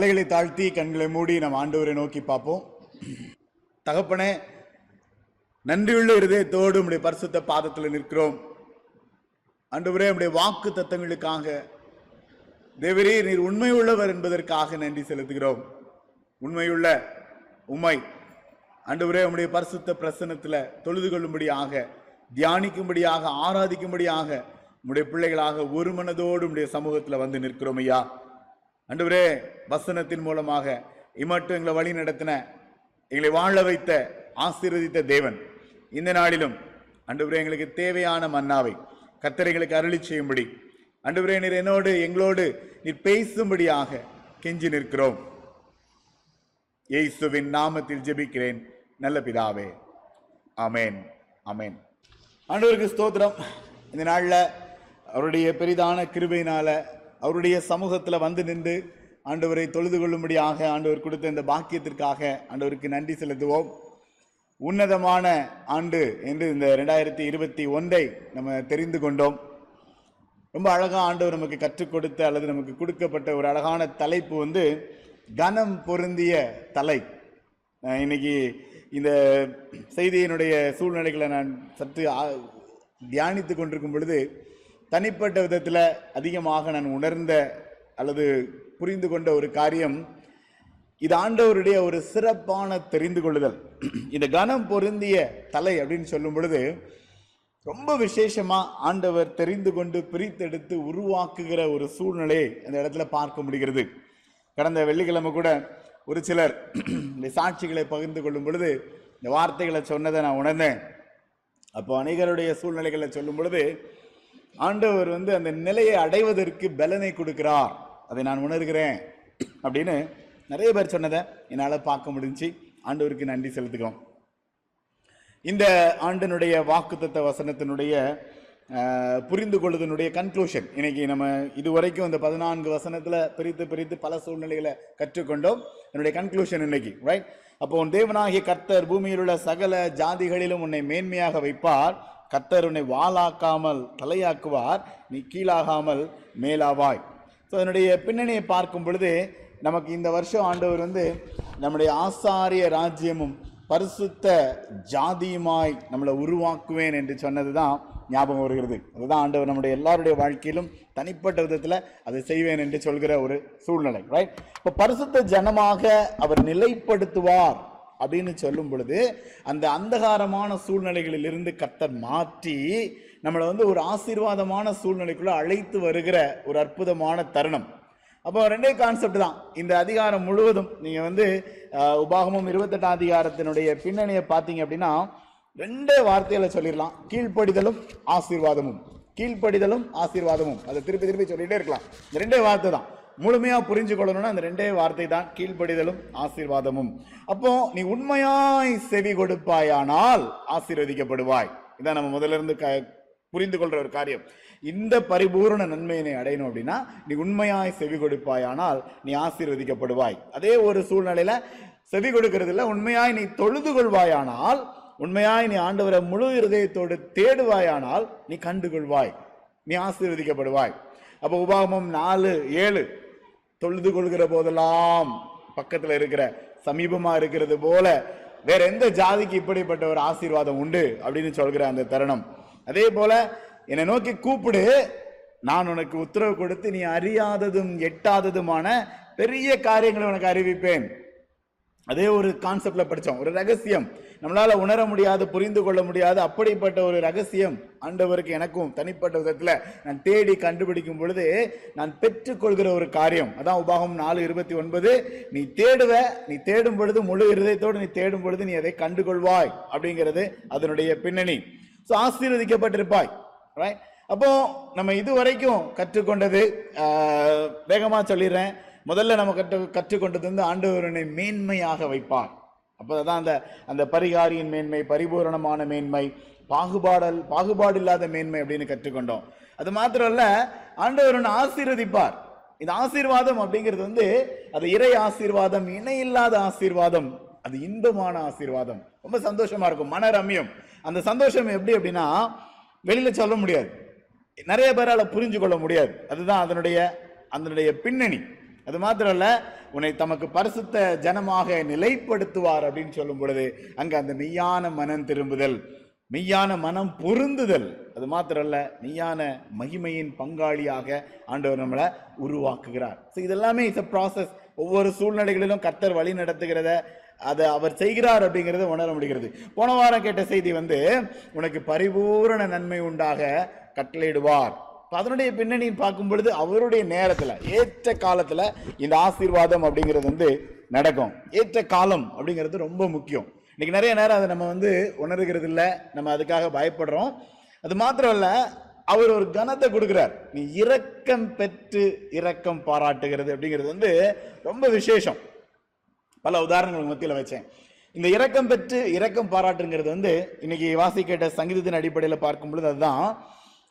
தலைகளை தாழ்த்தி கண்களை மூடி நம் ஆண்டவரை நோக்கி பார்ப்போம். தகப்பனே நன்றியுள்ள இருதயத்தோடு உடைய பரிசுத்த பாதத்தில் நிற்கிறோம். ஆண்டவரே நம்முடைய வாக்கு தத்தங்களுக்காக தேவரே நீர் உண்மை உள்ளவர் என்பதற்காக நன்றி செலுத்துகிறோம். உண்மையுள்ள உம்மை ஆண்டவரே உம்முடைய பரிசுத்த பிரசனத்தில் தொழுது கொள்ளும்படியாக தியானிக்கும்படியாக ஆராதிக்கும்படியாக உடைய பிள்ளைகளாக ஒரு மனதோடு உடைய சமூகத்தில் வந்து நிற்கிறோம் ஐயா. அன்றுவரே வசனத்தின் மூலமாக இம்மட்டும் எங்களை வழி நடத்தின எங்களை வாழ வைத்த ஆசீர்வதித்த தேவன். இந்த நாளிலும் அன்றுவரே எங்களுக்கு தேவையான மன்னாவை கத்தரைகளுக்கு அருளி செய்யும்படி அன்றுவரே நீர் என்னோடு எங்களோடு நீர் பேசும்படியாக கெஞ்சி நிற்கிறோம். இயேசுவின் நாமத்தில் ஜெபிக்கிறேன். நல்ல பிதாவே. அமேன் அமேன் ஆண்டவருக்கு ஸ்தோத்திரம். இந்த நாளில் அவருடைய பெரிதான கிருபையினால அவருடைய சமூகத்தில் வந்து நின்று ஆண்டவரை தொழுது கொள்ளும்படியாக ஆண்டவர் கொடுத்த இந்த பாக்கியத்திற்காக ஆண்டவருக்கு நன்றி செலுத்துவோம். உன்னதமான ஆண்டு என்று இந்த ரெண்டாயிரத்தி இருபத்தி ஒன்றை நம்ம தெரிந்து கொண்டோம். ரொம்ப அழகாக ஆண்டவர் நமக்கு கற்றுக் கொடுத்த அல்லது நமக்கு கொடுக்கப்பட்ட ஒரு அழகான தலைப்பு வந்து கனம் பொருந்திய தலை. இன்னைக்கு இந்த செய்தியினுடைய சூழ்நிலைகளை நான் சற்று தியானித்து கொண்டிருக்கும் பொழுது தனிப்பட்ட விதத்தில் அதிகமாக நான் உணர்ந்த அல்லது புரிந்து கொண்ட ஒரு காரியம் இது ஆண்டவருடைய ஒரு சிறப்பான தெரிந்து கொள்ளுதல். இந்த கனம் பொருந்திய தலை அப்படின்னு சொல்லும் பொழுது ரொம்ப விசேஷமாக ஆண்டவர் தெரிந்து கொண்டு பிரித்தெடுத்து உருவாக்குகிற ஒரு சூழ்நிலையை அந்த இடத்துல பார்க்க முடிகிறது. கடந்த வெள்ளிக்கிழமை கூட ஒரு சிலர் இந்த சாட்சிகளை பகிர்ந்து கொள்ளும் பொழுது இந்த வார்த்தைகளை சொன்னதை நான் உணர்ந்தேன். அப்போ அநேகருடைய சூழ்நிலைகளை சொல்லும் பொழுது ஆண்டவர் வந்து அந்த நிலையை அடைவதற்கு பலனை கொடுக்கிறார். அதை நான் உணர்கிறேன். அப்படின்னு நிறைய பேர் சொன்னதை என்னால் பார்க்க முடிஞ்சு ஆண்டவருக்கு நன்றி செலுத்துகிறோம் இந்த ஆண்டினுடைய வாக்குத்தத்த வசனத்தினுடைய புரிந்து கொள்ளுதனுடைய கன்க்ளூஷன் இன்னைக்கு நம்ம இதுவரைக்கும் இந்த பதினான்கு வசனத்தில் பிரித்து பிரித்து பல சூழ்நிலைகளை கற்றுக்கொண்டோம். என்னுடைய கன்க்ளூஷன் இன்னைக்கு ரைட் அப்போ உன் தேவனாகிய கர்த்தர் பூமியில் உள்ள சகல ஜாதிகளிலும் உன்னை மேன்மையாக வைப்பார். கர்த்தர் உன்னை வாளாக்காமல் தலையாக்குவார் நீ கீழாகாமல் மேலாவாய். ஸோ அதனுடைய பின்னணியை பார்க்கும் பொழுது நமக்கு இந்த வருஷம் ஆண்டவர் வந்து நம்முடைய ஆசாரிய ராஜ்யமும் பரிசுத்த ஜாதியுமாய் நம்மளை உருவாக்குவேன் என்று சொன்னது தான் ஞாபகம் வருகிறது. அதுதான் ஆண்டவர் நம்முடைய எல்லாருடைய வாழ்க்கையிலும் தனிப்பட்ட விதத்தில் அதை செய்வேன் என்று சொல்கிற ஒரு சூழ்நிலை ரைட் இப்போ பரிசுத்த ஜனமாக அவர் நிலைப்படுத்துவார். அப்படின்னு சொல்லும் பொழுது அந்த அந்தகாரமான சூழ்நிலைகளில் இருந்து மாற்றி நம்மளை வந்து ஒரு ஆசீர்வாதமான சூழ்நிலைக்குள்ள அழைத்து வருகிற ஒரு அற்புதமான தருணம். அப்போ ரெண்டே கான்செப்ட் தான். இந்த அதிகாரம் முழுவதும் நீங்கள் வந்து உபாகமும் இருபத்தெட்டாம் அதிகாரத்தினுடைய பின்னணியை பார்த்தீங்க அப்படின்னா ரெண்டே வார்த்தையில சொல்லிடலாம். கீழ்ப்படிதலும் ஆசீர்வாதமும். கீழ்ப்படிதலும் ஆசீர்வாதமும். அதை திருப்பி திருப்பி சொல்லிகிட்டே இருக்கலாம். இந்த ரெண்டே வார்த்தை தான். முழுமையாக புரிஞ்சு கொள்ளணும்னா அந்த ரெண்டே வார்த்தை தான் கீழ்ப்படிதலும் ஆசீர்வாதமும். அப்போ நீ உண்மையாய் செவி கொடுப்பாயானால் ஆசீர்வதிக்கப்படுவாய். இதான் நம்ம முதல்ல இருந்து க புரிந்து கொள்ற ஒரு காரியம். இந்த பரிபூரண நன்மையினை அடையணும் அப்படின்னா நீ உண்மையாய் செவி கொடுப்பாயானால் நீ ஆசீர்வதிக்கப்படுவாய். அதே ஒரு சூழ்நிலையில செவி கொடுக்கறதுல உண்மையாய் நீ தொழுது கொள்வாயானால் உண்மையாய் நீ ஆண்டவரை முழு இருதயத்தோடு தேடுவாயானால் நீ கண்டுகொள்வாய். நீ ஆசீர்வதிக்கப்படுவாய். அப்போ உபாகமம் நாலு ஏழு. தொழுது கொள்கிற போதெல்லாம் பக்கத்துல இருக்கிற சமீபமா இருக்கிறது போல வேற எந்த ஜாதிக்கு இப்படிப்பட்ட ஒரு ஆசீர்வாதம் உண்டு அப்படின்னு சொல்கிற அந்த தருணம். அதே போல என்னை நோக்கி கூப்பிடு. நான் உனக்கு உத்தரவு கொடுத்து நீ அறியாததும் எட்டாததுமான பெரிய காரியங்களை உனக்கு அறிவிப்பேன். அதே ஒரு கான்செப்ட்ல படித்தோம் ஒரு ரகசியம். நம்மளால உணர முடியாது புரிந்து கொள்ள முடியாது. அப்படிப்பட்ட ஒரு ரகசியம் ஆண்டவருக்கு எனக்கும் தனிப்பட்ட விதத்தில் நான் தேடி கண்டுபிடிக்கும் பொழுது நான் பெற்றுக்கொள்கிற ஒரு காரியம். அதான் உபாகம் நாலு இருபத்தி ஒன்பது. நீ தேடுவ நீ தேடும் பொழுது முழு இருதயத்தோடு நீ தேடும் பொழுது நீ அதை கண்டுகொள்வாய் அப்படிங்கிறது அதனுடைய பின்னணி. ஸோ ஆசீர்வதிக்கப்பட்டிருப்பாய் right? அப்போ நம்ம இதுவரைக்கும் கற்றுக்கொண்டது வேகமாக சொல்லிடுறேன். முதல்ல நம்ம கற்று கற்றுக்கொண்டது வந்து ஆண்டவரனை மேன்மையாக வைப்பார். அப்பதான் அந்த அந்த பரிகாரியின் மேன்மை பரிபூரணமான மேன்மை பாகுபாடல் பாகுபாடு இல்லாத மேன்மை அப்படின்னு கற்றுக்கொண்டோம். அது மாத்திரம் இல்ல ஆண்டவர் ஆசீர்வதிப்பார். இந்த ஆசீர்வாதம் அப்படிங்கிறது வந்து அது இறை ஆசீர்வாதம் இணையில்லாத ஆசீர்வாதம் அது இன்பமான ஆசீர்வாதம். ரொம்ப சந்தோஷமா இருக்கும் மன ரம்யம் அந்த சந்தோஷம் எப்படி அப்படின்னா வெளியில சொல்ல முடியாது. நிறைய பேரால புரிஞ்சு கொள்ள முடியாது. அதுதான் அதனுடைய அதனுடைய பின்னணி. அது மாத்திரம் இல்ல உன்னை தமக்கு பரிசுத்த ஜனமாக நிலைப்படுத்துவார் அப்படின்னு சொல்லும் பொழுது அங்க அந்த மெய்யான மனம் திரும்புதல் மெய்யான மனம் பொருந்துதல். அது மாத்திரம் இல்ல மெய்யான மகிமையின் பங்காளியாக ஆண்டவர் நம்மளை உருவாக்குகிறார். ஸோ இதெல்லாமே இட்ஸ் அ ப்ராசஸ் ஒவ்வொரு சூழ்நிலைகளிலும் கர்த்தர் வழி நடத்துகிறத அதை அவர் செய்கிறார் அப்படிங்கிறத உணர முடிகிறது. போன வாரம் கேட்ட செய்தி வந்து உனக்கு பரிபூரண நன்மை உண்டாக கட்டளையிடுவார். அதனுடைய பின்னணியை பார்க்கும் பொழுது அவருடைய நேரத்தில் ஏற்ற காலத்தில் இந்த ஆசீர்வாதம் அப்படிங்கிறது வந்து நடக்கும். ஏற்ற காலம் அப்படிங்கிறது ரொம்ப முக்கியம். இன்னைக்கு நிறைய நேரம் அதை நம்ம வந்து உணர்கிறது இல்லை. நம்ம அதுக்காக பயப்படுறோம். அது மாத்திரம் இல்லை அவர் ஒரு கனத்தை கொடுக்குறார். நீ இரக்கம் பெற்று இரக்கம் பாராட்டுகிறது அப்படிங்கிறது வந்து ரொம்ப விசேஷம். பல உதாரணங்கள் மத்தியில் வச்சேன். இந்த இரக்கம் பெற்று இரக்கம் பாராட்டுங்கிறது வந்து இன்னைக்கு வாசிக்கிட்ட சங்கீதத்தின் அடிப்படையில் பார்க்கும் பொழுது அதுதான்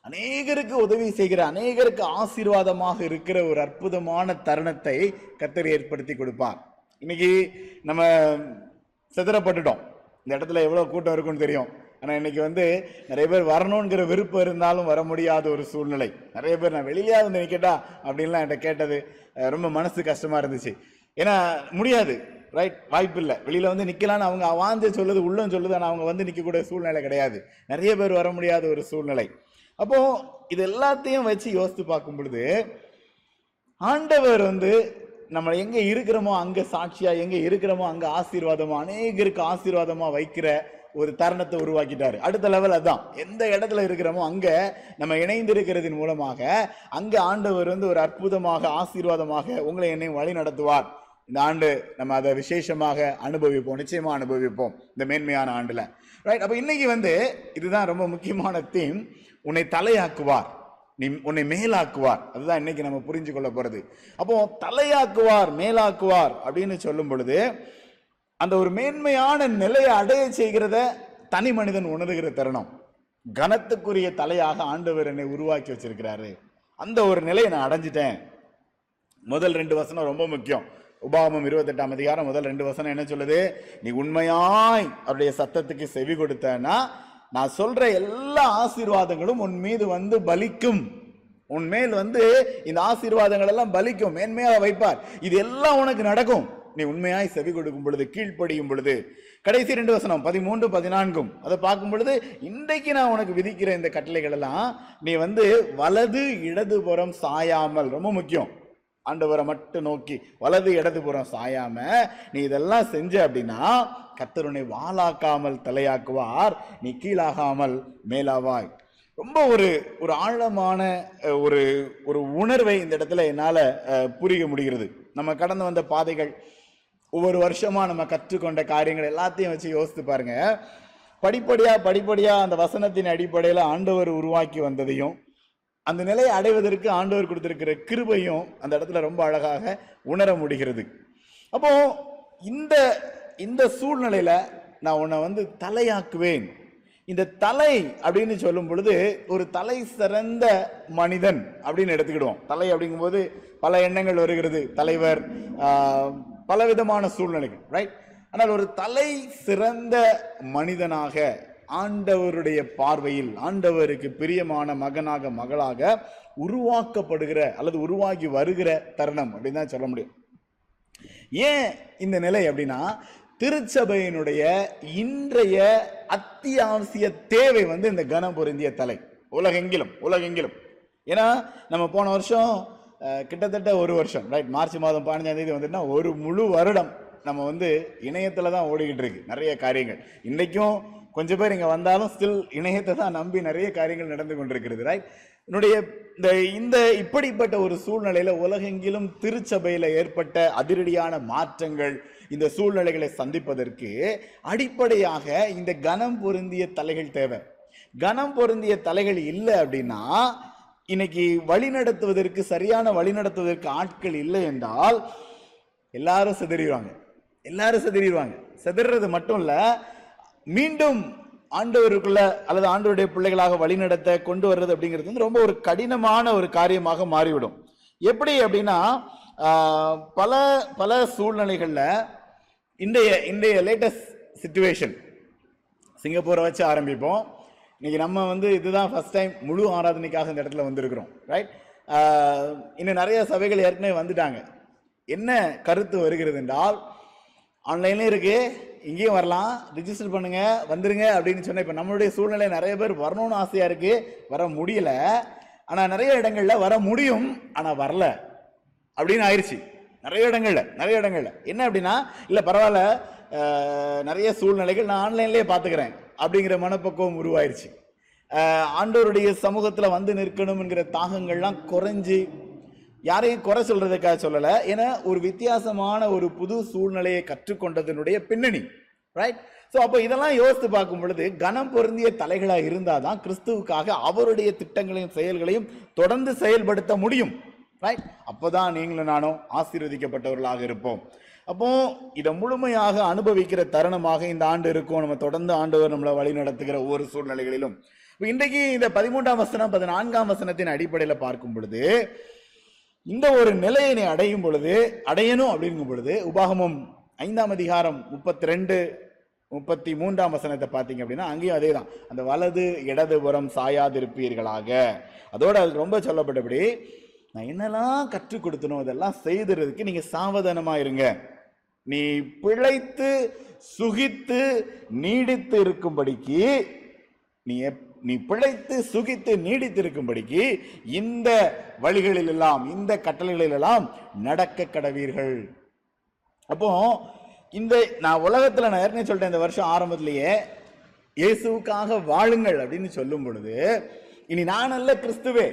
அநேகருக்கு உதவி செய்கிற அநேகருக்கு ஆசீர்வாதமாக இருக்கிற ஒரு அற்புதமான தருணத்தை கத்தர் ஏற்படுத்தி கொடுப்பார். இன்னைக்கு நம்ம சிதறப்பட்டுட்டோம். இந்த இடத்துல எவ்வளோ கூட்டம் இருக்கும்னு தெரியும். ஆனால் இன்னைக்கு வந்து நிறைய பேர் வரணுங்கிற விருப்பம் இருந்தாலும் வர முடியாத ஒரு சூழ்நிலை. நிறைய பேர் நான் வெளியிலேயாவது வந்து நிற்கட்டா அப்படின்லாம் என்கிட்ட கேட்டது ரொம்ப மனசு கஷ்டமாக இருந்துச்சு. ஏன்னா முடியாது ரைட் வாய்ப்பு இல்லை வெளியில் வந்து நிற்கலான்னு அவங்க வாந்து சொல்லுது உள்ளம் சொல்லுது ஆனால் அவங்க வந்து நிற்கக்கூடிய சூழ்நிலை கிடையாது. நிறைய பேர் வர முடியாத ஒரு சூழ்நிலை. அப்போ இது எல்லாத்தையும் வச்சு யோசித்து பார்க்கும் பொழுது ஆண்டவர் வந்து நம்ம எங்க இருக்கிறோமோ அங்க சாட்சியா எங்க இருக்கிறோமோ அங்க ஆசீர்வாதமா அநேகருக்கு ஆசீர்வாதமா வைக்கிற ஒரு தருணத்தை உருவாக்கிட்டாரு. அடுத்த லெவல் அதான். எந்த இடத்துல இருக்கிறோமோ அங்க நம்ம இணைந்து இருக்கிறதின் மூலமாக அங்க ஆண்டவர் வந்து ஒரு அற்புதமாக ஆசீர்வாதமாக உங்களை என்னையும் வழி நடத்துவார். இந்த ஆண்டு நம்ம அதை விசேஷமாக அனுபவிப்போம் நிச்சயமா அனுபவிப்போம் இந்த மேன்மையான ஆண்டுல. ரைட் அப்ப இன்னைக்கு வந்து இதுதான் ரொம்ப முக்கியமான தீம் உன்னை தலையாக்குவார். நீ உன்னை மேலாக்குவார். அதுதான் இன்னைக்கு நம்ம புரிஞ்சு கொள்ள போறது. அப்போ தலையாக்குவார் மேலாக்குவார் அப்படின்னு சொல்லும் பொழுது அந்த ஒரு மேன்மையான நிலையை அடைய செய்கிறத தனி மனிதன் உணர்கிற தருணம். கனத்துக்குரிய தலையாக ஆண்டவர் என்னை உருவாக்கி வச்சிருக்கிறாரு. அந்த ஒரு நிலையை நான் அடைஞ்சிட்டேன். முதல் ரெண்டு வசனம் ரொம்ப முக்கியம். உபாமம் இருபத்தெட்டாம் அதிகாரம் முதல் ரெண்டு வசனம் என்ன சொல்லுது? நீ உண்மையாய் அவருடைய சத்தத்துக்கு செவி கொடுத்தனா நான் சொல்ற எல்லா ஆசீர்வாதங்களும் உன் மீது வந்து பலிக்கும். உன் மேல் வந்து இந்த ஆசீர்வாதங்கள் எல்லாம் பலிக்கும். மேன்மையாக வைப்பார். இது எல்லாம் உனக்கு நடக்கும். நீ உண்மையாய் செவி கொடுக்கும் பொழுது கீழ்ப்படியும் பொழுது. கடைசி ரெண்டு வசனம் பதிமூன்று பதினான்கும். அதை பார்க்கும் பொழுது இன்றைக்கு நான் உனக்கு விதிக்கிற இந்த கட்டளைகள் எல்லாம் நீ வந்து வலது இடதுபுறம் சாயாமல். ரொம்ப முக்கியம். ஆண்டவரை மட்டும் நோக்கி வலது இடது புறம் சாயாம நீ இதெல்லாம் செஞ்ச அப்படின்னா கத்தருனை வாளாக்காமல் தலையாக்குவார் நீ கீழாகாமல் மேலாவாய். ரொம்ப ஒரு ஒரு ஆழமான ஒரு ஒரு உணர்வை இந்த இடத்துல என்னால் புரிய முடிகிறது. நம்ம கடந்து வந்த பாதைகள் ஒவ்வொரு வருஷமாக நம்ம கற்றுக்கொண்ட காரியங்கள் எல்லாத்தையும் வச்சு யோசித்து பாருங்கள் படிப்படியாக படிப்படியாக அந்த வசனத்தின் அடிப்படையில் ஆண்டவர் உருவாக்கி வந்ததையும் அந்த நிலையை அடைவதற்கு ஆண்டவர் கொடுத்திருக்கிற கிருபையும் அந்த இடத்துல ரொம்ப அழகாக உணர முடிகிறது. அப்போ இந்த இந்த சூழ்நிலையில நான் உன்னை வந்து தலையாக்குவேன். இந்த தலை அப்படின்னு சொல்லும் பொழுது ஒரு தலை சிறந்த மனிதன் அப்படின்னு எடுத்துக்கிடுவோம். தலை அப்படிங்கும்போது பல எண்ணங்கள் வருகிறது. தலைவர் பலவிதமான சூழ்நிலைகள் ரைட் ஆனால் ஒரு தலை சிறந்த மனிதனாக ஆண்டவருடைய பார்வையில் ஆண்டவருக்கு பிரியமான மகனாக மகளாக உருவாக்கப்படுகிற அல்லது உருவாகி வருகிற தருணம் அப்படின்னு தான் சொல்ல முடியும். ஏன் இந்த நிலை அப்படின்னா திருச்சபையினுடைய இன்றைய அத்தியாவசிய தேவை வந்து இந்த கனம் பொருந்திய தலை. உலகெங்கிலும் உலகெங்கிலும். ஏன்னா நம்ம போன வருஷம் கிட்டத்தட்ட ஒரு வருஷம் ரைட் மார்ச் மாதம் பதினஞ்சாம் தேதி வந்துட்டுனா ஒரு முழு வருடம் நம்ம வந்து இணையத்தில் தான் ஓடிக்கிட்டு இருக்கு நிறைய காரியங்கள். இன்றைக்கும் கொஞ்சம் பேர் இங்கே வந்தாலும் ஸ்டில் இணையத்தை தான் நம்பி நிறைய காரியங்கள் நடந்து கொண்டிருக்கிறது ரைட் என்னுடைய இந்த இந்த இப்படிப்பட்ட ஒரு சூழ்நிலையில் உலகெங்கிலும் திருச்சபையில் ஏற்பட்ட அதிரடியான மாற்றங்கள் இந்த சூழ்நிலைகளை சந்திப்பதற்கு அடிப்படையாக இந்த கனம் பொருந்திய தலைகள் தேவை. கனம் பொருந்திய தலைகள் இல்லை அப்படின்னா இன்னைக்கு வழி நடத்துவதற்கு சரியான வழி நடத்துவதற்கு ஆட்கள் இல்லை என்றால் எல்லாரும் சிதறிடுவாங்க. எல்லாரும் சிதறிடுவாங்க. சிதறது மட்டும் இல்லை மீண்டும் ஆண்டவருக்குள்ள அல்லது ஆண்டவருடைய பிள்ளைகளாக வழிநடத்த கொண்டு வர்றது அப்படிங்கிறது வந்து ரொம்ப ஒரு கடினமான ஒரு காரியமாக மாறிவிடும். எப்படி அப்படின்னா பல பல சூழ்நிலைகளில் இன்றைய இன்றைய லேட்டஸ்ட் சுச்சுவேஷன் சிங்கப்பூரை வச்சு ஆரம்பிப்போம். இன்னைக்கு நம்ம வந்து இதுதான் ஃபர்ஸ்ட் டைம் முழு ஆராதனைக்காக இந்த இடத்துல வந்திருக்கிறோம் ரைட் இன்னும் நிறைய சபைகள் ஏற்கனவே வந்துட்டாங்க. என்ன கருத்து வருகிறது என்றால் ஆன்லைன்லேயும் இருக்குது இங்கேயும் வரலாம். ரிஜிஸ்டர் பண்ணுங்க வந்துருங்க அப்படின்னு சொன்ன இப்ப நம்மளுடைய சூழ்நிலை நிறைய பேர் வரணும்னு ஆசையா இருக்கு. வர முடியல. ஆனா நிறைய இடங்கள்ல வர முடியும் ஆனா வரல. அப்படின்னு ஆயிடுச்சு நிறைய இடங்கள்ல நிறைய இடங்கள்ல. என்ன அப்படின்னா இல்ல பரவாயில்ல நிறைய சூழ்நிலைகள் நான் ஆன்லைன்லேயே பார்த்துக்கிறேன் அப்படிங்கிற மனப்பக்குவம் உருவாயிருச்சு. ஆண்டோருடைய சமூகத்தில் வந்து நிற்கணும்ங்கிற தாகங்கள்லாம் குறைஞ்சி யாரையும் குறை சொல்றதுக்காக சொல்லலை. ஏன்னா ஒரு வித்தியாசமான ஒரு புது சூழ்நிலையை கற்றுக்கொண்டதனுடைய பின்னணி. ரைட் ஸோ அப்போ இதெல்லாம் யோசித்து பார்க்கும் பொழுது கனம் பொருந்திய தலைகளாக இருந்தால் தான் கிறிஸ்துவுக்காக அவருடைய திட்டங்களையும் செயல்களையும் தொடர்ந்து செயல்படுத்த முடியும். ரைட் அப்பதான் நீங்களும் நானும் ஆசீர்வதிக்கப்பட்டவர்களாக இருப்போம். அப்போ இதை முழுமையாக அனுபவிக்கிற தருணமாக இந்த ஆண்டு இருக்கும். நம்ம தொடர்ந்து ஆண்டவர் நம்மளை வழி நடத்துகிற ஒவ்வொரு சூழ்நிலைகளிலும். இன்றைக்கு இந்த பதிமூன்றாம் வசனம் பதினான்காம் வசனத்தின் அடிப்படையில் பார்க்கும் பொழுது இந்த ஒரு நிலையை நீ அடையும் பொழுது அடையணும் அப்படிங்கும் பொழுது உபாகமும் ஐந்தாம் அதிகாரம் முப்பத்தி ரெண்டு முப்பத்தி மூன்றாம் வசனத்தை பார்த்தீங்க அப்படின்னா அங்கேயும் அதே தான் அந்த வலது இடதுபுறம் சாயாதிருப்பீர்களாக. அதோடு அது ரொம்ப சொல்லப்பட்டபடி நான் என்னெல்லாம் கற்றுக் கொடுத்தனோ அதெல்லாம் செய்துறதுக்கு நீங்கள் சாவதானமாக இருங்க. நீ பிழைத்து சுகித்து நீடித்து இருக்கும்படிக்கு நீ எப்- நீ பிழைத்து சுகித்து நீடித்திருக்கும்படிக்கு இந்த வழிகளில் எல்லாம் இந்த கட்டளைகளில் எல்லாம் நடக்க கடவீர்கள். அப்போ இந்த நான் உலகத்தில் நான் ஏற்கனவே சொல்லிட்டேன் இந்த வருஷம் ஆரம்பத்திலேயே இயேசுவுக்காக வாழுங்கள் அப்படின்னு சொல்லும் பொழுது இனி நான் அல்ல கிறிஸ்துவே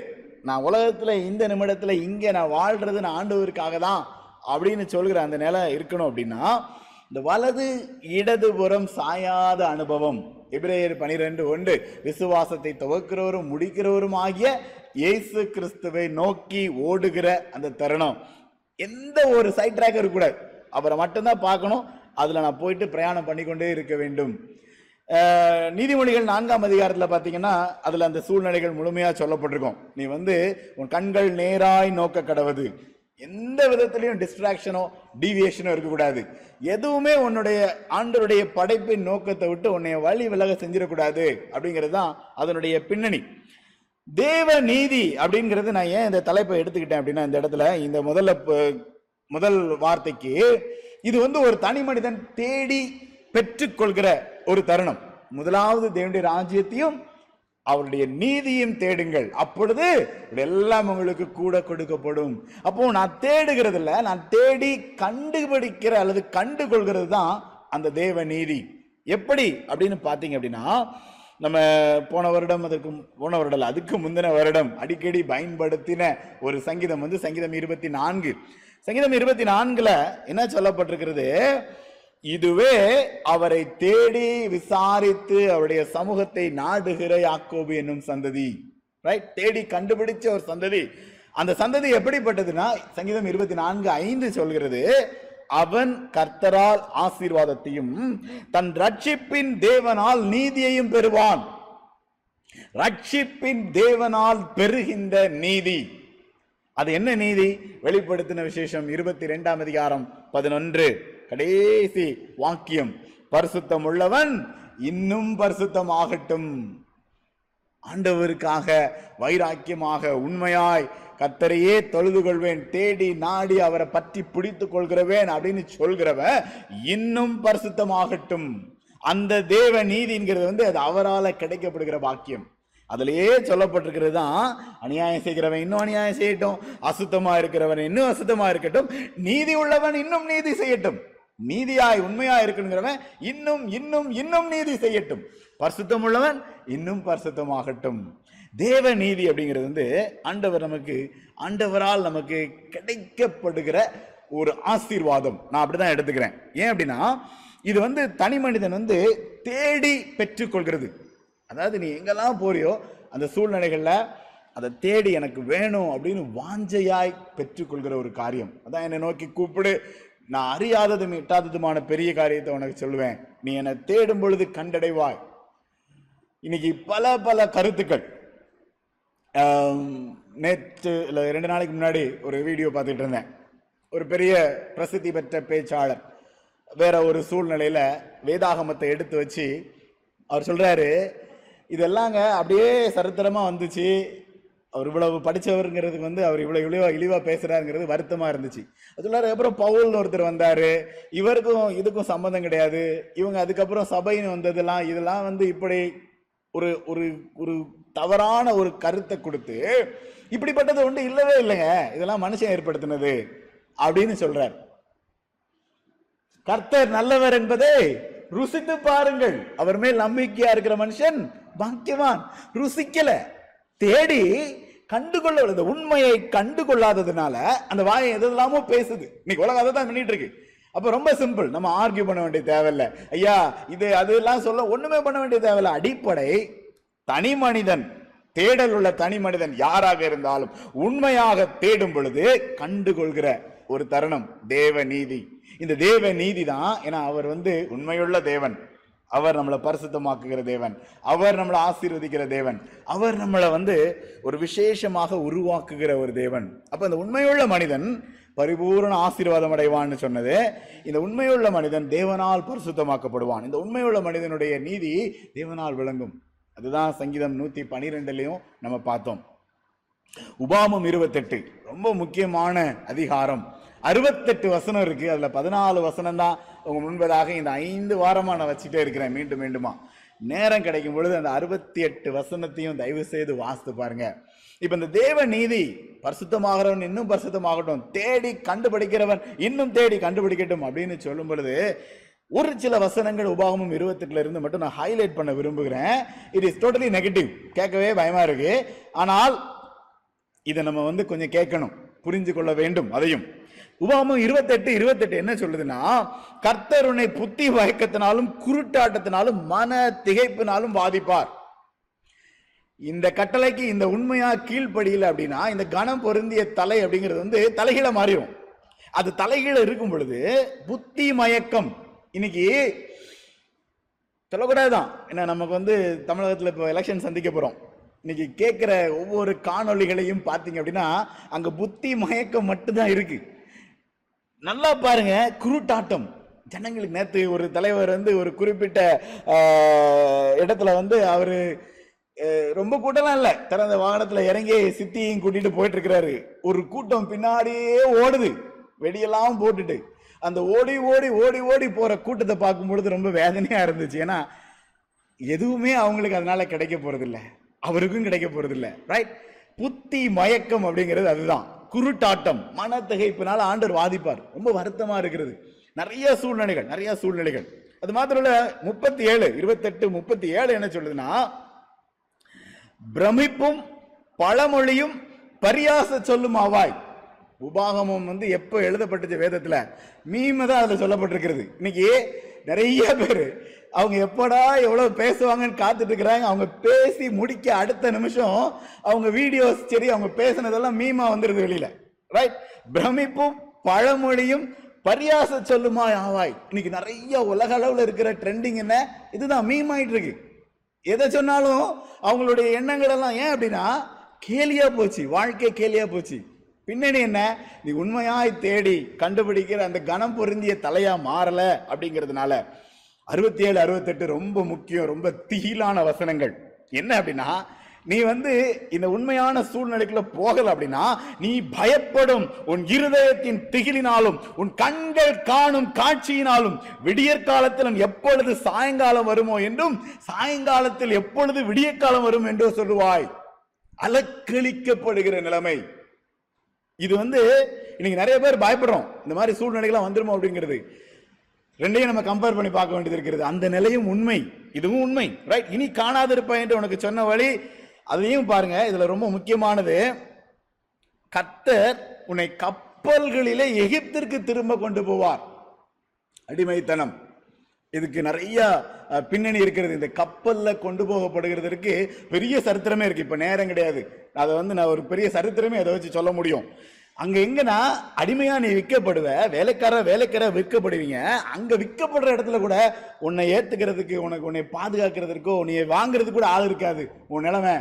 நான் உலகத்தில் இந்த நிமிடத்தில் இங்கே நான் வாழ்றது நான் ஆண்டவருக்காக தான் அப்படின்னு சொல்கிற அந்த நிலை இருக்கணும் அப்படின்னா இந்த வலது இடதுபுறம் சாயாத அனுபவம் எபிரேயர் பனிரெண்டு ஒன்று விசுவாசத்தை துவக்கிறவரும் முடிக்கிறவரும் ஆகிய இயேசு கிறிஸ்துவை நோக்கி ஓடுகிற அந்த தருணம். எந்த ஒரு சைட் ட்ராக் இருக்கக்கூடாது அவரை மட்டும்தான் பார்க்கணும். அதில் நான் போயிட்டு பிரயாணம் பண்ணிக்கொண்டே இருக்க வேண்டும். நீதிமொழிகள் நான்காம் அதிகாரத்தில் பார்த்தீங்கன்னா அதில் அந்த சூழ்நிலைகள் முழுமையாக சொல்லப்பட்டிருக்கும். நீ வந்து உன் கண்கள் நேராய் நோக்க கடவுது. எந்த விதத்திலையும் டிஸ்ட்ராக்ஷனோ டீவியேஷனோ இருக்கக்கூடாது. எதுவுமே உன்னுடைய ஆண்டருடைய படைப்பின் நோக்கத்தை விட்டு உன்னைய வழி விலக செஞ்சிடக்கூடாது. அப்படிங்கிறது தான் அதனுடைய பின்னணி. தேவ நீதி அப்படிங்கிறது நான் ஏன் இந்த தலைப்பை எடுத்துக்கிட்டேன் அப்படின்னா இந்த இடத்துல இந்த முதல்ல முதல் வார்த்தைக்கு இது வந்து ஒரு தனி மனிதன் தேடி பெற்றுக்கொள்கிற ஒரு தருணம். முதலாவது தேவனுடைய ராஜ்யத்தையும் அவருடைய நீதியும் தேடுங்கள். அப்பொழுது எல்லாம் உங்களுக்கு கூட கொடுக்கப்படும். அப்போ நான் தேடுகிறதுல நான் தேடி கண்டுபிடிக்கிற அல்லது கண்டுகொள்கிறது தான் அந்த தேவ நீதி. எப்படி அப்படின்னு பார்த்தீங்க அப்படின்னா நம்ம போன வருடம் அதற்கு போன வருடம் அதுக்கு முந்தின வருடம் அடிக்கடி பயன்படுத்தின ஒரு சங்கீதம் வந்து சங்கீதம் இருபத்தி நான்கு. சங்கீதம் இருபத்தி நான்குல என்ன சொல்லப்பட்டிருக்கிறது? இதுவே அவரை தேடி விசாரித்து அவருடைய சமூகத்தை நாடுகிற யாக்கோபு என்னும் சந்ததி. ரைட் தேடி கண்டுபிடிச்ச ஒரு சந்ததி. அந்த சந்ததி எப்படிப்பட்டதுன்னா சங்கீதம் இருபத்தி நான்கு ஐந்து சொல்கிறது அவன் கர்த்தரால் ஆசீர்வாதத்தையும் தன் ரட்சிப்பின் தேவனால் நீதியையும் பெறுவான். ரட்சிப்பின் தேவனால் பெறுகின்ற நீதி. அது என்ன நீதி? வெளிப்படுத்தின விசேஷம் இருபத்தி ரெண்டாம் அதிகாரம் பதினொன்று. கடைசி வாக்கியம். பரிசுத்தம் உள்ளவன் இன்னும் பரிசுத்தம் ஆகட்டும் ஆண்டவருக்காக வைராக்கியமாக உண்மையாய் கத்தரையே தொழுது கொள்வேன் தேடி நாடி அவரை பற்றி பிடித்துக் கொள்கிறவேன் அப்படின்னு சொல்கிறவன் இன்னும் பரிசுத்தமாகட்டும். அந்த தேவ நீதிங்கிறது வந்து அது அவரால் கிடைக்கப்படுகிற பாக்கியம் அதுலயே சொல்லப்பட்டிருக்கிறது தான் அநியாயம் செய்கிறவன் இன்னும் அநியாயம் செய்யட்டும் அசுத்தமா இருக்கிறவன் இன்னும் அசுத்தமா இருக்கட்டும் நீதி உள்ளவன் இன்னும் நீதி செய்யட்டும். நீதியாய் உண்மையாய் இருக்கணுங்கிறவன் இன்னும் இன்னும் இன்னும் நீதி செய்யட்டும். பரிசுத்தம் உள்ளவன் இன்னும் பரிசுத்தமாகட்டும். தேவ நீதி அப்படிங்கிறது வந்து ஆண்டவர் நமக்கு ஆண்டவரால் நமக்கு கிடைக்கப்படுகிற ஒரு ஆசீர்வாதம். நான் அப்படிதான் எடுத்துக்கிறேன். ஏன் அப்படின்னா இது வந்து தனி மனிதன் வந்து தேடி பெற்றுக்கொள்கிறது. அதாவது நீ எங்கெல்லாம் போறியோ அந்த சூழ்நிலைகளில் அதை தேடி எனக்கு வேணும் அப்படின்னு வாஞ்சையாய் பெற்றுக்கொள்கிற ஒரு காரியம். அதான் என்னை நோக்கி கூப்பிடு நான் அறியாததும் எட்டாததுமான பெரிய காரியத்தை உனக்கு சொல்லுவேன். நீ என்னை தேடும் பொழுது கண்டடைவாய். இன்னைக்கு பல பல கருத்துக்கள். நேற்று இல்லை ரெண்டு நாளைக்கு முன்னாடி ஒரு வீடியோ பார்த்துட்டு இருந்தேன். ஒரு பெரிய பிரசித்தி பெற்ற பேச்சாளர். வேற ஒரு சூழ்நிலையில் வேதாகமத்தை எடுத்து வச்சு அவர் சொல்கிறாரு இதெல்லாங்க அப்படியே சரித்திரமாக வந்துச்சு. அவர் இவ்வளவு படித்தவருங்கிறதுக்கு வந்து அவர் இவ்வளவு இழிவா இழிவா பேசுறாருங்கிறது வருத்தமா இருந்துச்சு. அது சொல்லாரு அப்புறம் பவுல்னு ஒருத்தர் வந்தாரு. இவருக்கும் இதுக்கும் சம்மந்தம் கிடையாது. இவங்க அதுக்கப்புறம் சபைன்னு வந்ததெல்லாம் இதெல்லாம் வந்து இப்படி ஒரு ஒரு ஒரு தவறான ஒரு கருத்தை கொடுத்து இப்படிப்பட்டது ஒன்று இல்லவே இல்லைங்க. இதெல்லாம் மனுஷன் ஏற்படுத்தினது அப்படின்னு சொல்றார். கர்த்தர் நல்லவர் என்பதை ருசித்து பாருங்கள். அவர் மேல் நம்பிக்கையா இருக்கிற மனுஷன் பாக்கியவான். ருசிக்கல. தேடி கண்டுகொள்ள இந்த உண்மையை கண்டுகொள்ளாததுனால அந்த வாயை எதெல்லாமோ பேசுது. இன்னைக்கு உலகம் அதை தான் பண்ணிட்டு இருக்கு. அப்போ ரொம்ப சிம்பிள் நம்ம ஆர்கியூ பண்ண வேண்டிய தேவையில்லை. ஐயா இது அதெல்லாம் சொல்ல ஒண்ணுமே பண்ண வேண்டிய தேவையில்ல. அடிப்படை தனி மனிதன் தேடல் உள்ள தனி மனிதன் யாராக இருந்தாலும் உண்மையாக தேடும் பொழுது கண்டுகொள்கிற ஒரு தருணம். தேவ நீதி இந்த தேவ நீதி தான் ஏன்னா அவர் வந்து உண்மையுள்ள தேவன். அவர் நம்மளை பரிசுத்தமாக்குகிற தேவன். அவர் நம்மளை ஆசீர்வதிக்கிற தேவன். அவர் நம்மளை வந்து ஒரு விசேஷமாக உருவாக்குகிற ஒரு தேவன். அப்போ இந்த உண்மையுள்ள மனிதன் பரிபூரண ஆசீர்வாதம் அடைவான்னு சொன்னது. இந்த உண்மையுள்ள மனிதன் தேவனால் பரிசுத்தமாக்கப்படுவான். இந்த உண்மையுள்ள மனிதனுடைய நீதி தேவனால் விளங்கும். அதுதான் சங்கீதம் நூற்றி பனிரெண்டுலேயும் நம்ம பார்த்தோம். உபாமம் இருபத்தெட்டு. ரொம்ப முக்கியமான அதிகாரம். அறுபத்தெட்டு வசனம் இருக்குது அதில் பதினாலு வசனம் தான் உங்கள் முன்பதாக இந்த ஐந்து வாரமாக நான் வச்சுட்டே இருக்கிறேன் மீண்டும் மீண்டுமா. நேரம் கிடைக்கும் பொழுது அந்த அறுபத்தி எட்டு வசனத்தையும் தயவு செய்து வாசித்து பாருங்க. இப்போ இந்த தேவ நீதி பரிசுத்தமாகிறவன் இன்னும் பரிசுத்தமாகட்டும் தேடி கண்டுபிடிக்கிறவன் இன்னும் தேடி கண்டுபிடிக்கட்டும் அப்படின்னு சொல்லும் பொழுது ஒரு சில வசனங்கள் உபாகமும் இருபத்தெட்டுல இருந்து மட்டும் நான் ஹைலைட் பண்ண விரும்புகிறேன். இட் இஸ் டோட்டலி நெகட்டிவ் கேட்கவே பயமா இருக்கு. ஆனால் இதை நம்ம வந்து கொஞ்சம் கேட்கணும் புரிஞ்சு கொள்ள வேண்டும் அதையும். உபாமம் இருபத்தெட்டு இருபத்தெட்டு என்ன சொல்லுதுன்னா கர்த்தர் உன்னை புத்தி வயக்கத்தினாலும் குருட்டாட்டத்தினாலும் மன திகைப்பினாலும் பாதிப்பார் இந்த கட்டளைக்கு இந்த உண்மையா கீழ்ப்படியில அப்படின்னா இந்த கணம் பொருந்திய தலை அப்படிங்கிறது வந்து தலைகீழ மாறிடும் அது தலைகீழ இருக்கும் பொழுது புத்தி மயக்கம். இன்னைக்கு சொல்லக்கூடாதுதான். ஏன்னா நமக்கு வந்து தமிழகத்தில் இப்போ எலெக்ஷன் சந்திக்க போறோம். இன்னைக்கு கேட்குற ஒவ்வொரு காணொளிகளையும் பார்த்தீங்க அப்படின்னா அங்கே புத்தி மயக்கம் மட்டும்தான் இருக்குது நல்லா பாருங்க குருட்டாட்டம். ஜனங்களுக்கு நேத்து ஒரு தலைவர் வந்து ஒரு குறிப்பிட்ட இடத்துல வந்து அவர் ரொம்ப கூட்டம்லாம் இல்லை. திறந்த வாகனத்தில் இறங்கி சித்தியும் கூட்டிட்டு போயிட்டு இருக்கிறாரு ஒரு கூட்டம் பின்னாடியே ஓடுது. வெடியெல்லாம் போட்டுட்டு. அந்த ஓடி ஓடி ஓடி ஓடி போற கூட்டத்தை பார்க்கும் பொழுது ரொம்ப வேதனையா இருந்துச்சு. ஏன்னா எதுவுமே அவங்களுக்கு அதனால கிடைக்க போறதில்ல. அவருக்கும் கிடைக்க போறதில்ல. ரைட் புத்தி மயக்கம் அப்படிங்கிறது அதுதான். குருட்டாட்டம் மனத்திகைப்பினால ஆண்டர் வாதிப்பார். ரொம்ப வருத்தமா இருக்கிறது. நிறைய சூழ்நிலைகள் நிறைய சூழ்நிலைகள். அது மாத்திரம் இல்ல முப்பத்தி ஏழு இருபத்தெட்டு முப்பத்தி ஏழு என்ன சொல்லுதுன்னா பிரமிப்பும் பழமொழியும் பரியாச சொல்லும் ஆவாய் உபாகமம் வந்து எப்போ எழுதப்பட்டுச்சு வேதத்துல? மீம தான் அதுல சொல்லப்பட்டிருக்கிறது. இன்னைக்கு நிறைய பேர் அவங்க எப்படா எவ்வளோ பேசுவாங்கன்னு காத்துட்டு இருக்கிறாங்க. அவங்க பேசி முடிக்க அடுத்த நிமிஷம் அவங்க வீடியோஸ் சரி அவங்க பேசுனதெல்லாம் மீமா வந்துருது வெளியில. ரைட் பிரமிப்பும் பழமொழியும் பரியாச சொல்லுமா ஆவாய். இன்னைக்கு நிறைய உலக அளவில் இருக்கிற ட்ரெண்டிங் என்ன? இதுதான் மீம் ஆயிட்டு இருக்கு. எதை சொன்னாலும் அவங்களுடைய எண்ணங்கள் எல்லாம் ஏன் அப்படின்னா கேலியா போச்சு. வாழ்க்கை கேலியா போச்சு. பின்னணி என்ன? நீ உண்மையாய் தேடி கண்டுபிடிக்கிற அந்த கணம் பொருந்திய தலையா மாறல அப்படிங்கிறதுனால. அறுபத்தி ஏழு அறுபத்தெட்டு ரொம்ப முக்கியம் ரொம்ப திகிலான வசனங்கள். என்ன அப்படின்னா நீ வந்து இந்த உண்மையான சூழ்நிலைக்குள்ள போகல அப்படின்னா நீ பயப்படும். உன் இருதயத்தின் திகிலினாலும் உன் கண்கள் காணும் காட்சியினாலும் விடியற் காலத்திலும் எப்பொழுது சாயங்காலம் வருமோ என்றும் சாயங்காலத்தில் எப்பொழுது விடியற்காலம் வரும் என்றோ சொல்லுவாய். அலக்களிக்கப்படுகிற நிலைமை. இது வந்து இன்னைக்கு நிறைய பேர் பயப்படுறோம். இந்த மாதிரி சூழ்நிலைகள்லாம் வந்துருமோ அப்படிங்கிறது. ரெண்டையும் நம்ம கம்பேர் பண்ணி பார்க்க வேண்டியது இருக்கிறது. அந்த நிலையும் உண்மை. இதுவும் உண்மை. ரைட் இனி காணாதிருப்பேன் என்று உனக்கு சொன்ன வழி அதையும் பாருங்க. இதுல ரொம்ப முக்கியமானது. கத்தர் உன்னை கப்பல்களிலே எகிப்திற்கு திரும்ப கொண்டு போவார். அடிமைத்தனம். இதுக்கு நிறைய பின்னணி இருக்கிறது. இந்த கப்பலில் கொண்டு போகப்படுகிறதுக்கு பெரிய சரித்திரமே இருக்கு. இப்போ நேரம் கிடையாது. அதை வந்து நான் ஒரு பெரிய சரித்திரமே அதை வச்சு சொல்ல முடியும். அங்க எங்கன்னா அடிமையா நீ விற்கப்படுவ வேலைக்கார வேலைக்கார விற்கப்படுவீங்க. அங்க விற்கப்படுற இடத்துல கூட உன்னை ஏத்துக்கிறதுக்கு உனக்கு உன்னை பாதுகாக்கிறதுக்கோ உன்னை வாங்குறதுக்கு கூட ஆள் இருக்காது. உன் நிலைமை.